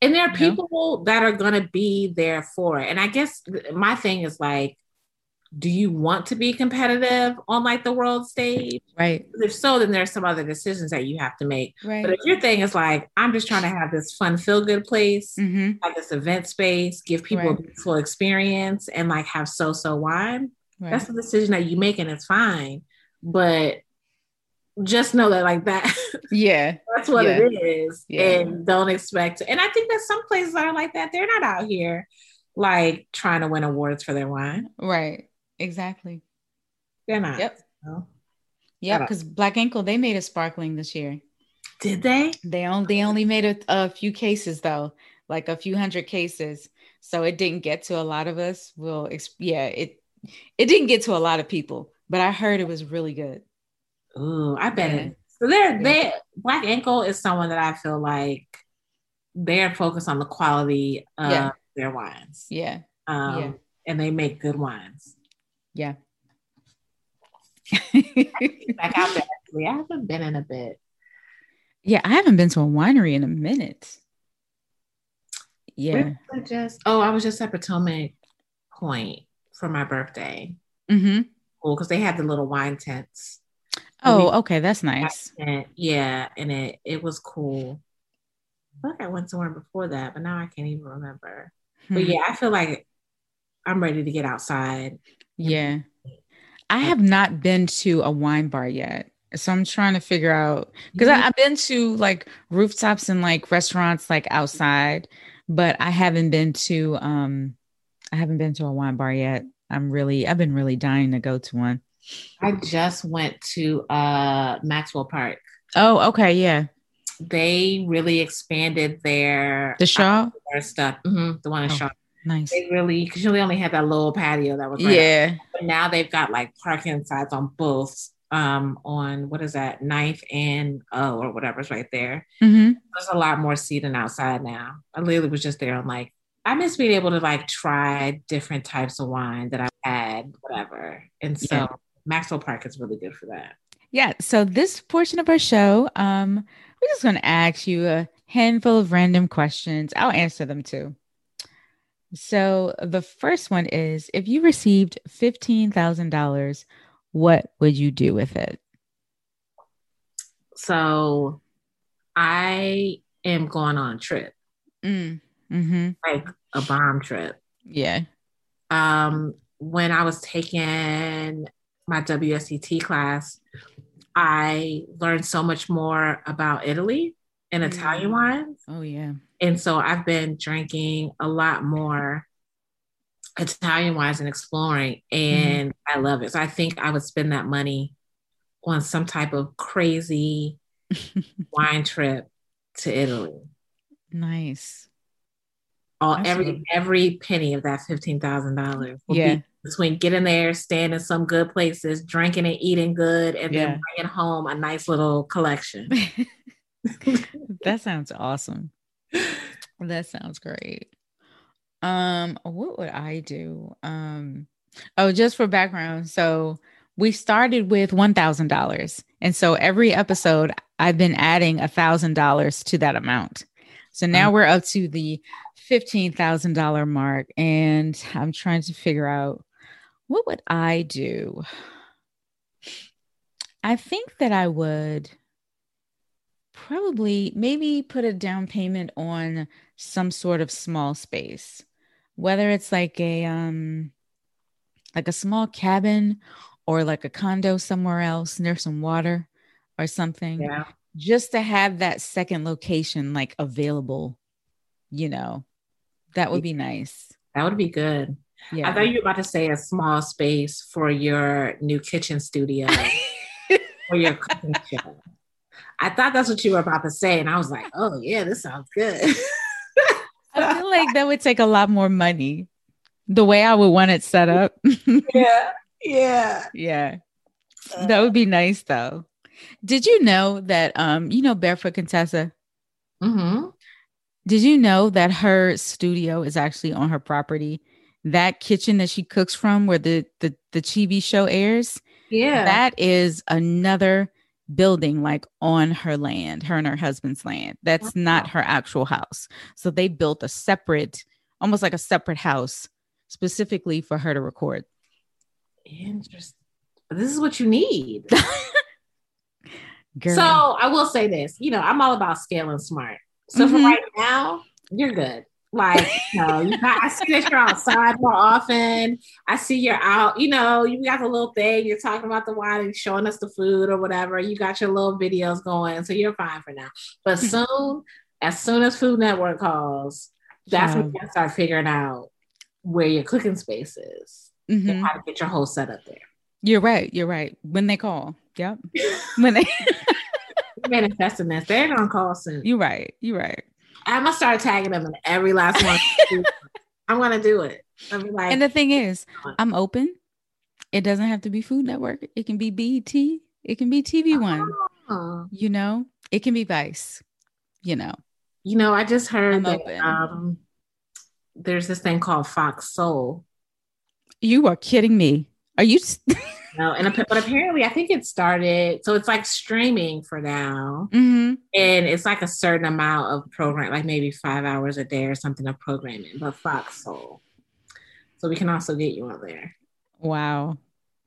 And there are You know? people that are going to be there for it. And I guess my thing is like, do you want to be competitive on like the world stage? Right. If so, then there's some other decisions that you have to make. Right. But if your thing is like, I'm just trying to have this fun, feel good place, hmm have this event space, give people a beautiful experience, and like have so so wine, Right. that's the decision that you make, and it's fine. But just know that like that yeah. that's what Yeah. it is Yeah. and don't expect and i think that some places are like that they're not out here like trying to win awards for their wine Right. Exactly. they're not Yep. So, Yeah. Because Black Ankle, they made a sparkling this year. did they They only they only made a, a few cases though, like a few hundred cases. So it didn't get to a lot of us. Well, ex- yeah, it it didn't get to a lot of people, but I heard it was really good. Ooh, i bet Yeah. it so they're they black ankle is someone that i feel like they're focused on the quality of Yeah. their wines Yeah. um Yeah. and they make good wines Yeah. back out there actually i haven't been in a bit yeah, I haven't been to a winery in a minute. Yeah. Just oh i was just at potomac point for my birthday Mm-hmm. cool because they had the little wine tents Oh, okay, that's nice. Yeah, and it it was cool. I feel like I went somewhere before that, but now I can't even remember. But Hmm. yeah, I feel like I'm ready to get outside. Yeah. I have not been to a wine bar yet. So I'm trying to figure out because I've been to like rooftops and like restaurants like outside, but I haven't been to um I haven't been to a wine bar yet. I'm really I've been really dying to go to one. I just went to uh Maxwell Park. Oh, okay, yeah. they really expanded their the Shaw stuff. Mm-hmm, the one in oh, Shaw. Nice. They really because you only had that little patio that was right yeah. But now they've got like parking sides on both. Um, on what is that ninth and oh or whatever's right there. Mm-hmm. There's a lot more seating outside now. I literally was just there on like I miss being able to like try different types of wine that I've had, whatever. And so yeah. Maxwell Park is really good for that. Yeah. So this portion of our show, um, we're just going to ask you a handful of random questions. I'll answer them too. So the first one is if you received $15,000, what would you do with it? So I am going on a trip. Mm, mm-hmm. Like a bomb trip. Yeah. Um, when I was taking my WSET class, I learned so much more about Italy and mm. Italian wines. Oh, yeah. And so I've been drinking a lot more Italian wines and exploring, and mm. I love it. So I think I would spend that money on some type of crazy wine trip to Italy. Nice. All every every penny of that fifteen thousand dollars. Yeah. Be between getting there, staying in some good places, drinking and eating good, and yeah. then bringing home a nice little collection. that sounds awesome. That sounds great. Um, what would I do? Um, oh, just for background. So we started with one thousand dollars, and so every episode I've been adding a thousand dollars to that amount. So now um, we're up to the fifteen thousand dollar mark, and I'm trying to figure out what would I do? I think that I would probably maybe put a down payment on some sort of small space whether it's like a um like a small cabin or like a condo somewhere else near some water or something yeah. just to have that second location like available you know that would be nice that would be good yeah. I thought you were about to say a small space for your new kitchen studio or your cooking show. I thought that's what you were about to say. And I was like, oh, yeah, this sounds good. I feel like that would take a lot more money the way I would want it set up. yeah. Yeah. Yeah. That would be nice though. Did you know that um you know Barefoot Contessa? Mm-hmm. Did you know that her studio is actually on her property? that kitchen that she cooks from where the the the TV show airs. Yeah. That is another building like on her land, her and her husband's land. That's not her actual house. So they built a separate almost like a separate house specifically for her to record. Interesting. This is what you need. so I will say this, you know, I'm all about scaling smart. So mm-hmm. for right now, you're good. Like, you know, I see that you're outside more often. I see you're out, you know, you got the little thing, you're talking about the wine and showing us the food or whatever. You got your little videos going. So you're fine for now. But hmm. soon, as soon as Food Network calls, that's when you start figuring out where your cooking space is mm-hmm. and how to get your whole setup there. You're right. You're right. When they call. Yep. when they manifesting this, they're gonna call soon. You're right. You're right. I'm gonna start tagging them in every last one. I'm gonna do it. Like, and the thing is, I'm open. It doesn't have to be Food Network. It can be BET. It can be TV One. Oh. You know, it can be Vice. You know. You know, I just heard I'm that um, there's this thing called Fox Soul. You are kidding me. Are you? No, and but apparently, I think it started. So it's like streaming for now, mm-hmm. and it's like a certain amount of program, like maybe five hours a day or something of programming. But Fox Soul, so we can also get you on there. Wow,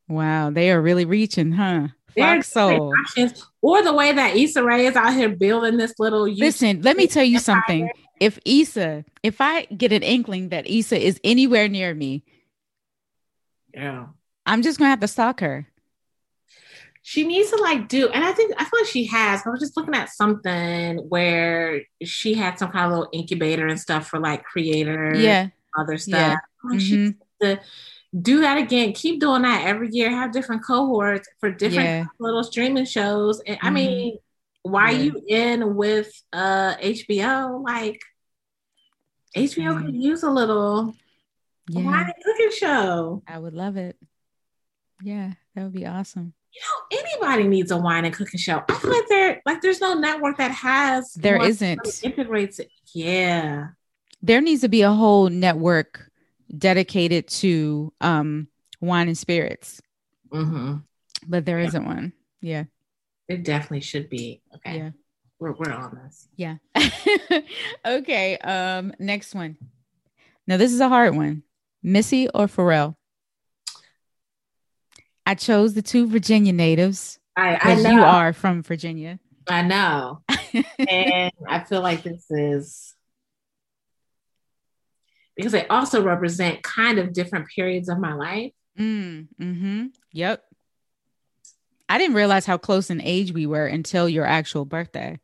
wow, they are really reaching, huh? Fox Soul, or the way that Issa Rae is out here building this little. Listen, let me tell you something. If Issa, if I get an inkling that Issa is anywhere near me, yeah I'm just gonna have to stalk her. She needs to like do, and I think I feel like she has. I was just looking at something where she had some kind of little incubator and stuff for like creators, yeah, other stuff. Yeah. Like mm-hmm. to do that again. Keep doing that every year. Have different cohorts for different yeah. little streaming shows. And mm-hmm. I mean, why yeah. you in with uh HBO? Like HBO could use a little yeah. wine cooking show. I would love it. Yeah, that would be awesome. You know, anybody needs a wine and cooking show. I feel like there, like, there's no network that has. There isn't. Integrates it. Yeah. There needs to be a whole network dedicated to um wine and spirits. Mm-hmm. But there yeah. not one. Yeah. It definitely should be. Okay. Yeah. We're, we're on this. Yeah. okay. Um, next one. Now this is a hard one. Missy or Pharrell? I chose the two Virginia natives. I, I know. you are from Virginia. I know. and I feel like this is because they also represent kind of different periods of my life. Mm, hmm Yep. I didn't realize how close in age we were until your actual birthday.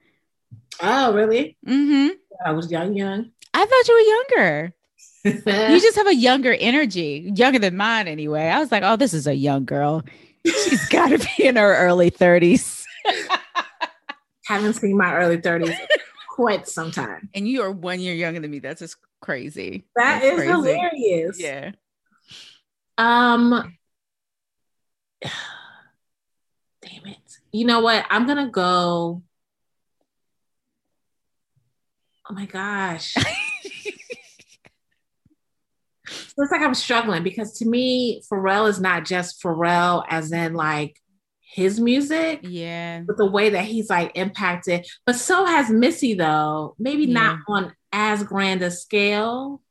Oh, really? Mm-hmm. I was young, young. I thought you were younger. you just have a younger energy, younger than mine anyway. I was like, oh, this is a young girl. She's got to be in her early 30s. Haven't seen my early 30s quite some time. And you are one year younger than me. That's just crazy. That That's is crazy. hilarious. Yeah. Um, damn it. You know what? I'm gonna go. Oh my gosh. It's like I'm struggling because to me, Pharrell is not just Pharrell as in like his music. Yeah. But the way that he's like impacted. But so has Missy though. Maybe yeah. not on as grand a scale.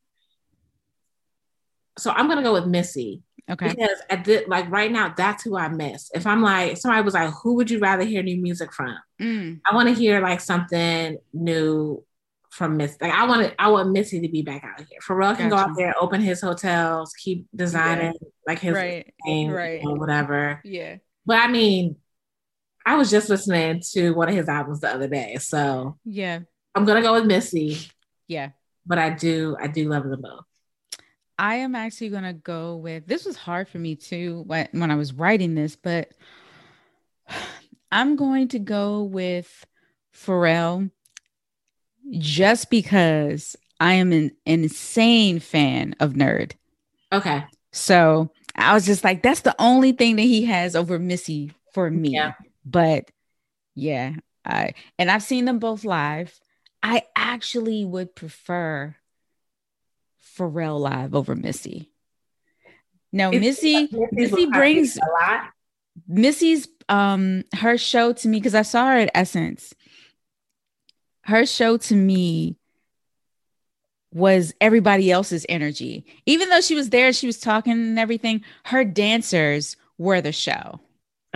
So I'm gonna go with Missy. Okay. Because I did like right now, that's who I miss. If I'm like, somebody was like, who would you rather hear new music from? Mm. I want to hear like something new from Miss. Like I want I want Missy to be back out here. Pharrell can gotcha. go out there, open his hotels, keep designing yeah. like his right, name, right, or whatever. Yeah. But I mean, I was just listening to one of his albums the other day, so yeah, I'm gonna go with Missy. Yeah. But I do, I do love them both. I am actually to go with this was hard for me too when, when I was writing this, but I'm going to go with Pharrell just because I am an insane fan of N.E.R.D. Okay. So I was just like, that's the only thing that he has over Missy for me. Yeah. But yeah, I and I've seen them both live. I actually would prefer Pharrell live over Missy. Now Missy Missy brings a lot. Missy's um her show to me because I saw her at Essence. Her show to me was everybody else's energy. Even though she was there, she was talking and everything, her dancers were the show.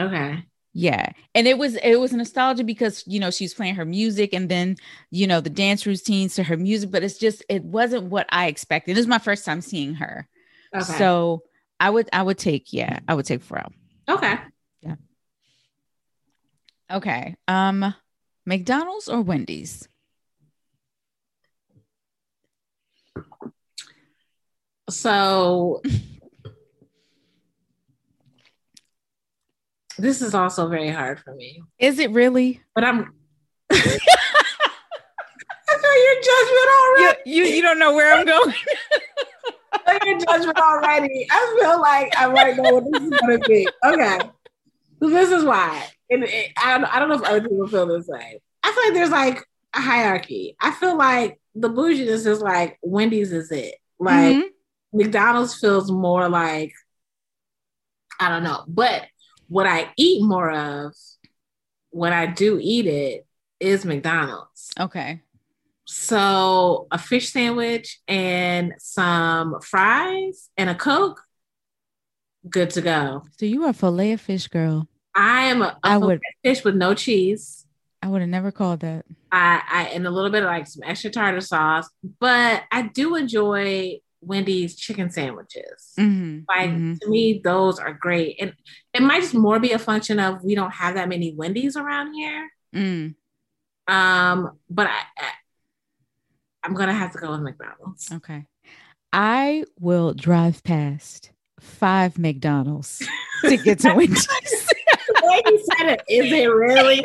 Okay. Yeah. And it was it was nostalgia because you know she's playing her music and then you know the dance routines to her music, but it's just it wasn't what I expected. This is my first time seeing her. Okay. So I would I would take, yeah, I would take Pharrell. Okay. Yeah. Okay. Um McDonald's or Wendy's? So This is also very hard for me. Is it really? But I'm. I know your judgment already. You, you, you don't know where I'm going. I know your judgment already. I feel like I might know what this is going to be. Okay. So this is why. And it, I, don't, I don't know if other people feel the same. I feel like there's like a hierarchy. I feel like the bouginess is like Wendy's is it. Like mm-hmm. McDonald's feels more like I don't know. But what I eat more of when I do eat it is McDonald's. Okay. So a fish sandwich and some fries and a Coke, good to go. So you are a fillet of fish girl. I am a, a I would, fish with no cheese. I would have never called that. I, I and a little bit of like some extra tartar sauce, but I do enjoy Wendy's chicken sandwiches. Mm-hmm, like mm-hmm. to me, those are great. And it might just more be a function of we don't have that many Wendy's around here. Mm. Um, but I, I I'm gonna have to go with McDonald's. Okay. I will drive past five McDonald's to get to Wendy's. way you said it, is it really?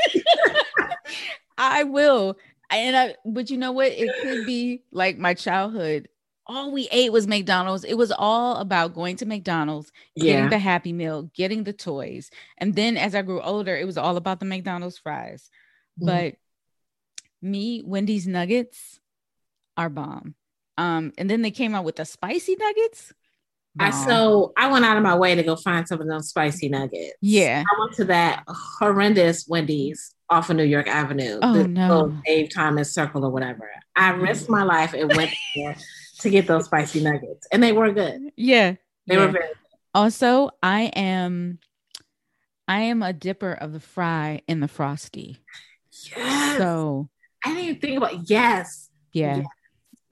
I will. And I, but you know what? It could be like my childhood. All we ate was McDonald's. It was all about going to McDonald's, getting Yeah. the Happy Meal, getting the toys. And then as I grew older, it was all about the McDonald's fries. Mhm. But me, Wendy's nuggets are bomb. Um, and then they came out with the spicy nuggets. I so I went out of my way to go find some of those spicy nuggets. Yeah. I went to that horrendous Wendy's off of New York Avenue. Oh, the no. Dave Thomas Circle or whatever. I risked my life and went there to get those spicy nuggets, and they were good. Yeah. They yeah. were very. Good. Also, I am I am a dipper of the fry in the frosty. Yes. So I didn't even think about yes. yeah. Yeah.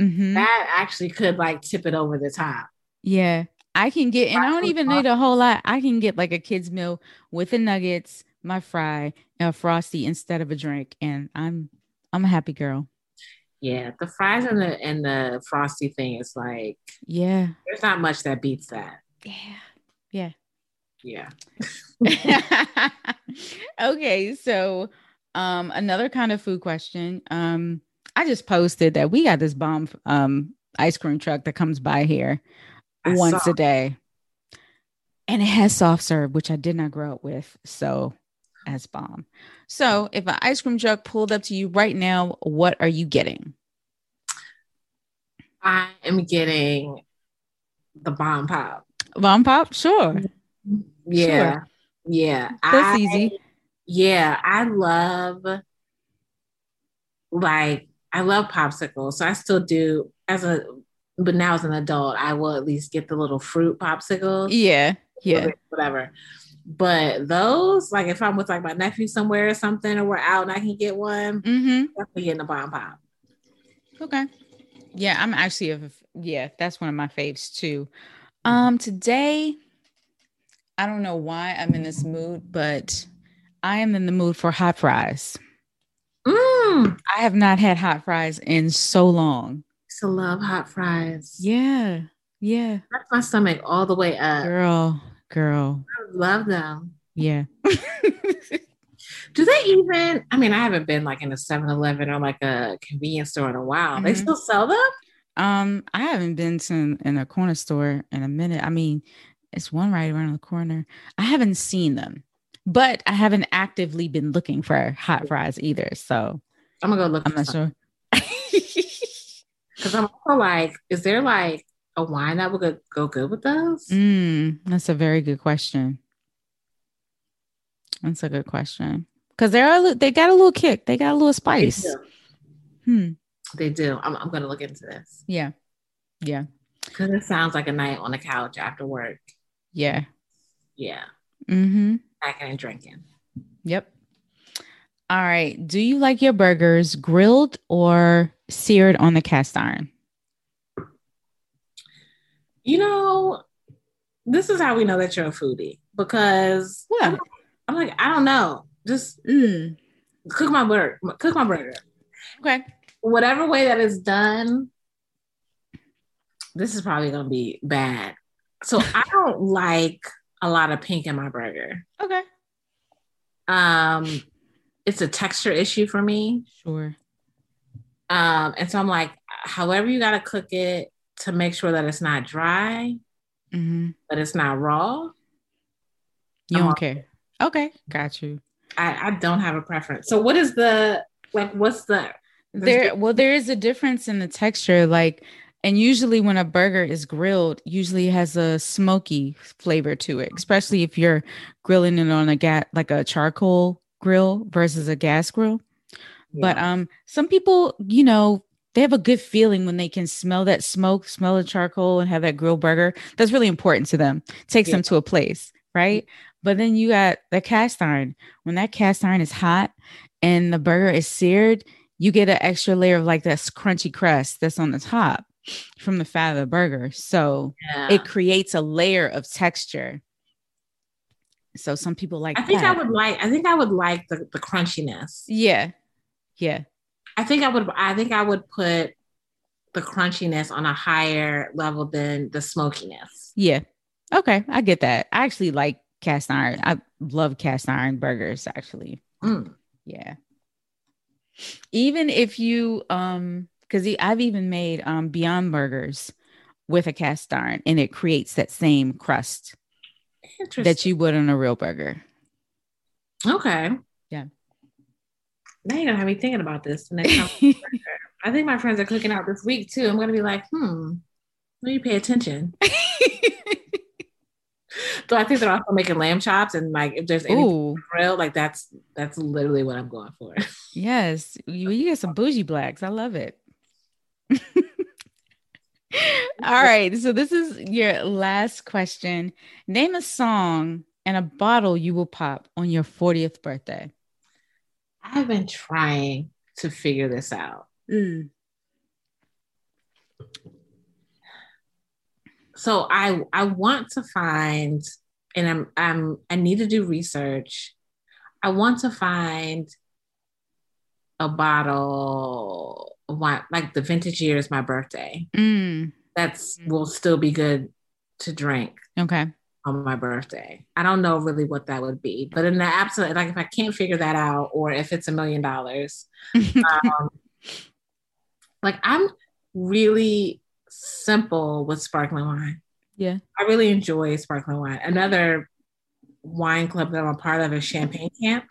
Mhm. That actually could like tip it over the top. Yeah. I can get and I don't even need a whole lot. I can get like a kid's meal with the nuggets, my fry, and a frosty instead of a drink. And I'm I'm a happy girl. Yeah, the fries and the and the frosty thing is like Yeah. there's not much that beats that. Yeah. Yeah. Yeah. okay, so um another kind of food question. Um I just posted that we got this bomb um ice cream truck that comes by here I once saw. a day. And it has soft serve, which I did not grow up with. So as bomb. So if an ice cream truck pulled up to you right now, what are you getting? I am getting the bomb pop. Bomb pop? Sure. Yeah. Yeah. That's I- easy. Yeah, I love like I love popsicles. So I still do as a but now as an adult, I will at least get the little fruit popsicles. Yeah. Yeah. Whatever. But those, like if I'm with like my nephew somewhere or something, or we're out and I can get one, Mm-hmm. definitely getting a bomb pop. Okay. Yeah, I'm actually a yeah, that's one of my faves too. Um today I don't know why I'm in this mood, but I am in the mood for hot fries. Mmm. I have not had hot fries in so long. To love hot fries. Yeah. Yeah. That's my stomach all the way up. Girl, girl. I love them. Yeah. Do they even? I mean, I haven't been like in a 7 Eleven or like a convenience store in a while. They Mhm. still sell them? um, I haven't been to in a corner store in a minute. I mean, it's one right around the corner. I haven't seen them, but I haven't actively been looking for hot fries either. So I'm gonna go look. I'm not sure. Because I'm also like, is there like a wine that would go, go good with those? Mm, that's a very good question. That's a good question because they're a, they got a little kick. They got a little spice. do. Hmm. They do. I'm, I'm gonna look into this Yeah. Yeah. because it sounds like a night on the couch after work. Yeah. Yeah, Mm-hmm. snacking and drinking. Yep. All right. Do you like your burgers grilled or seared on the cast iron? You know, this is how we know that you're a foodie because What? I'm, I'm like, I don't know, just Mm. cook my burger, cook my burger. Okay. whatever way that is done, this is probably gonna be bad. So I don't like a lot of pink in my burger. Okay. Um, it's a texture issue for me. Sure. Um, and so I'm like, however you gotta cook it to make sure that it's not dry, Mm-hmm. but it's not raw. You don't care. Okay. Got you. I, I don't have a preference. So what is the like? What's the There, well, there is a difference in the texture. Like, and usually when a burger is grilled, usually it has a smoky flavor to it, especially if you're grilling it on a gas, like a charcoal grill versus a gas grill. But um, some people, you know, they have a good feeling when they can smell that smoke, smell the charcoal, and have that grilled burger. That's really important to them. Takes them to a place, right? But then you got the cast iron. When that cast iron is hot and the burger is seared, you get an extra layer of like that crunchy crust that's on the top from the fat of the burger. So yeah. it creates a layer of texture. So some people like I think that. I would like. I think I would like the the crunchiness. yeah. Yeah. I think I would. I think I would put the crunchiness on a higher level than the smokiness. Yeah. Okay. I get that. I actually like cast iron. I love cast iron burgers, actually. Mm. Yeah. Even if you um because I've even made um Beyond Burgers with a cast iron and it creates that same crust that you would on a real burger. Okay. Yeah. Now you're gonna have me thinking about this next time. I think my friends are cooking out this week too. I'm gonna be like, hmm, let me pay attention. so I think they're also making lamb chops and like if there's any grill, like that's that's literally what I'm going for. Yes, you, you get some bougie blacks. I love it. All right. So this is your last question. Name a song and a bottle you will pop on your 40th birthday. I've been trying to figure this out. Mm. So I I want to find and I'm I'm I need to do research. I want to find a bottle wine like the vintage year is my birthday. Mm. That's will still be good to drink. Okay on my birthday. I don't know really what that would be, but in the absolute, like if I can't figure that out, or if it's a million dollars, um, like I'm really simple with sparkling wine. Yeah, I really enjoy sparkling wine. Another wine club that I'm a part of is Champagne Camp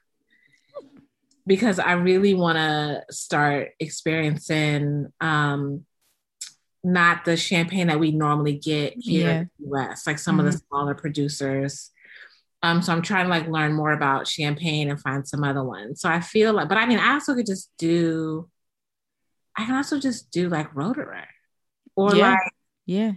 because I really want to start experiencing um, not the champagne that we normally get here yeah. in the US, like some mm-hmm. of the mm-hmm. smaller producers. Um, so I'm trying to like learn more about champagne and find some other ones. So I feel like, but I mean, I also could just do, I can also just do like Roederer or yeah. like, yeah,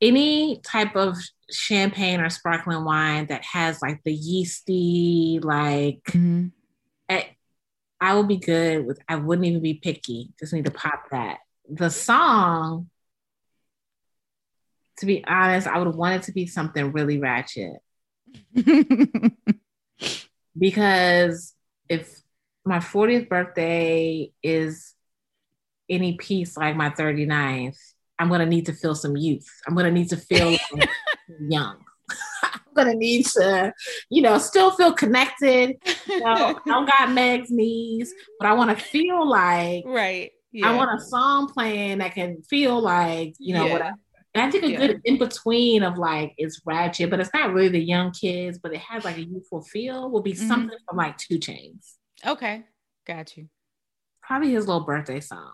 any type of champagne or sparkling wine that has like the yeasty, like, mm-hmm. I, will be good with, I wouldn't even be picky. Just need to pop that the song, to be honest, I would want it to be something really ratchet. because if my 40th birthday is any piece like my 39th, I'm gonna need to feel some youth. I'm gonna need to feel young. Gonna need to, you know, still feel connected. You know, I don't got Meg's knees, but I want to feel like right yeah. I want a song playing that can feel like, you know, yeah. what I, and I think a yeah. good in between of like it's ratchet, but it's not really the young kids, but it has like a youthful feel will be mm-hmm. something from like 2 Chainz. Okay. Got you. Probably his little birthday song.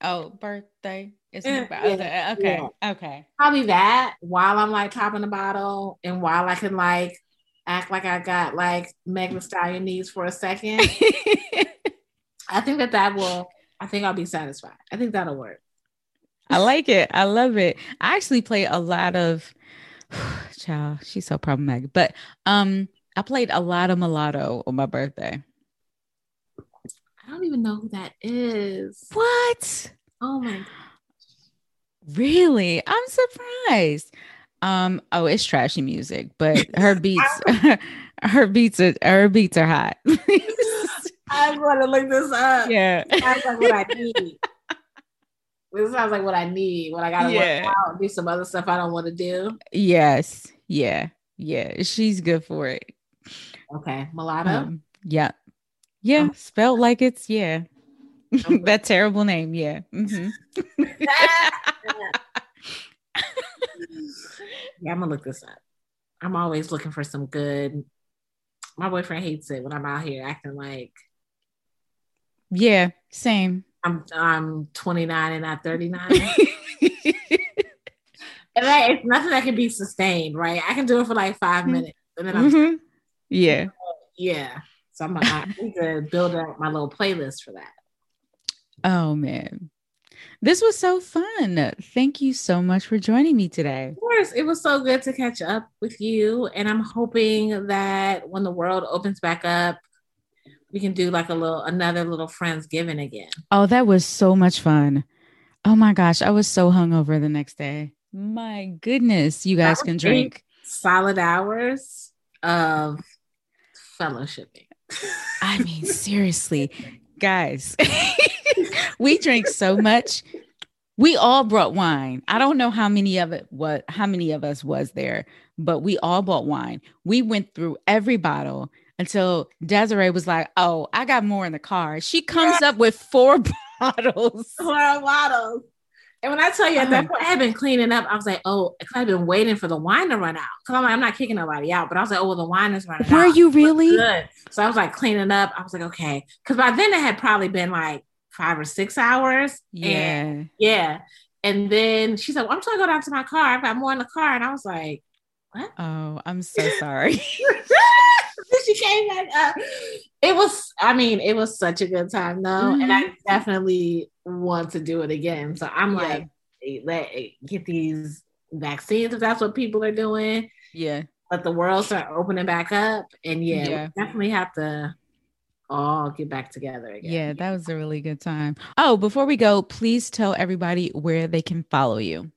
Oh, birthday. It's yeah, okay. Okay. Yeah. okay. Probably that while I'm like popping the bottle and while I can like act like I got like Meg Thee Stallion needs for a second. I think that that will I think I'll be satisfied. I think that'll work. I like it. I love it. I actually play a lot of child, she's so problematic. But um I played a lot of mulatto on my birthday. I don't even know who that is. What? Oh my God. Really? I'm surprised. Um, oh, it's trashy music, but her beats her beats are her beats are hot. I'm gonna look this up. Yeah. Sounds like what I need. this sounds like what I need when I gotta yeah. work out do some other stuff I don't want to do. Yes. Yeah. Yeah. She's good for it. Okay. Mulatto. Um, yeah. Yeah. Oh. Spelled like it's yeah. That terrible name. Yeah. Mm-hmm. yeah, I'm gonna look this up. I'm always looking for some good. My boyfriend hates it when I'm out here acting like yeah, same. I'm I'm 29 and not 39. and like, it's nothing that can be sustained, right? I can do it for like 5 mm-hmm. minutes, and then I'm mm-hmm. yeah, yeah. So I'm like, I need to build up my little playlist for that. Oh man. This was so fun. Thank you so much for joining me today. Of course, it was so good to catch up with you. And I'm hoping that when the world opens back up, we can do like a little another little friendsgiving again. Oh, that was so much fun. Oh my gosh, I was so hungover the next day. My goodness, you guys can drink solid hours of fellowshipping. I mean, seriously, guys, we drank so much. We all brought wine. I don't know how many of it what how many of us was there, but we all bought wine. We went through every bottle until Desiree was like, "Oh, I got more in the car." She comes up with four bottles. Four bottles. And when I tell you at that point, I had been cleaning up. I was like, oh, because I've been waiting for the wine to run out. Because I'm like, I'm not kicking nobody out. But I was like, oh, well, the wine is running Were out. Were you really? Good. So I was like cleaning up. I was like, okay. Because by then it had probably been like five or six hours. Yeah. And, yeah. And then she said, well, I'm trying to go down to my car. I've got more in the car. And I was like, what? Oh, I'm so sorry. she came back up. It was, I mean, it was such a good time though. Mm-hmm. And I mm-hmm. definitely want to do it again. So I'm yeah. like, let get these vaccines if that's what people are doing. Yeah. Let the world start opening back up. And yeah, yeah. definitely have to all get back together again. Yeah, that was a really good time. Oh, before we go, please tell everybody where they can follow you.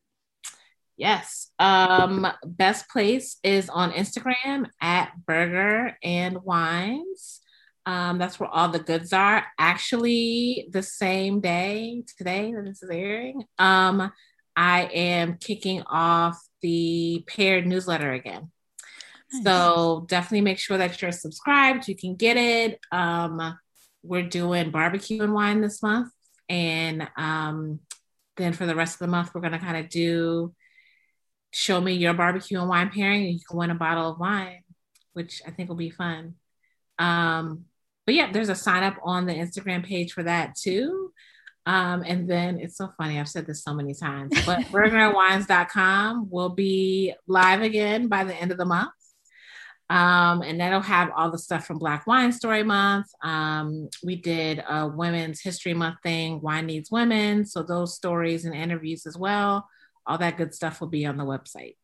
Yes. Um, best place is on Instagram at Burger and Wines. Um, that's where all the goods are. Actually, the same day today that this is airing, um, I am kicking off the paired newsletter again. Nice. So definitely make sure that you're subscribed. You can get it. Um, we're doing barbecue and wine this month, and um, then for the rest of the month, we're gonna kind of do show me your barbecue and wine pairing, and you can win a bottle of wine, which I think will be fun. Um, but yeah, there's a sign up on the Instagram page for that too. Um, and then it's so funny, I've said this so many times, but burgerandwines.com will be live again by the end of the month. Um, and that'll have all the stuff from Black Wine Story Month. Um, we did a Women's History Month thing, Wine Needs Women. So those stories and interviews as well. All that good stuff will be on the website.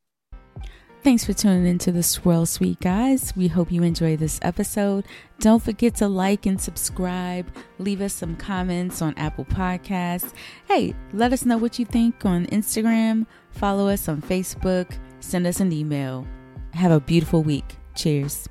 Thanks for tuning into the Swirl Suite, guys. We hope you enjoy this episode. Don't forget to like and subscribe. Leave us some comments on Apple Podcasts. Hey, let us know what you think on Instagram. Follow us on Facebook. Send us an email. Have a beautiful week. Cheers.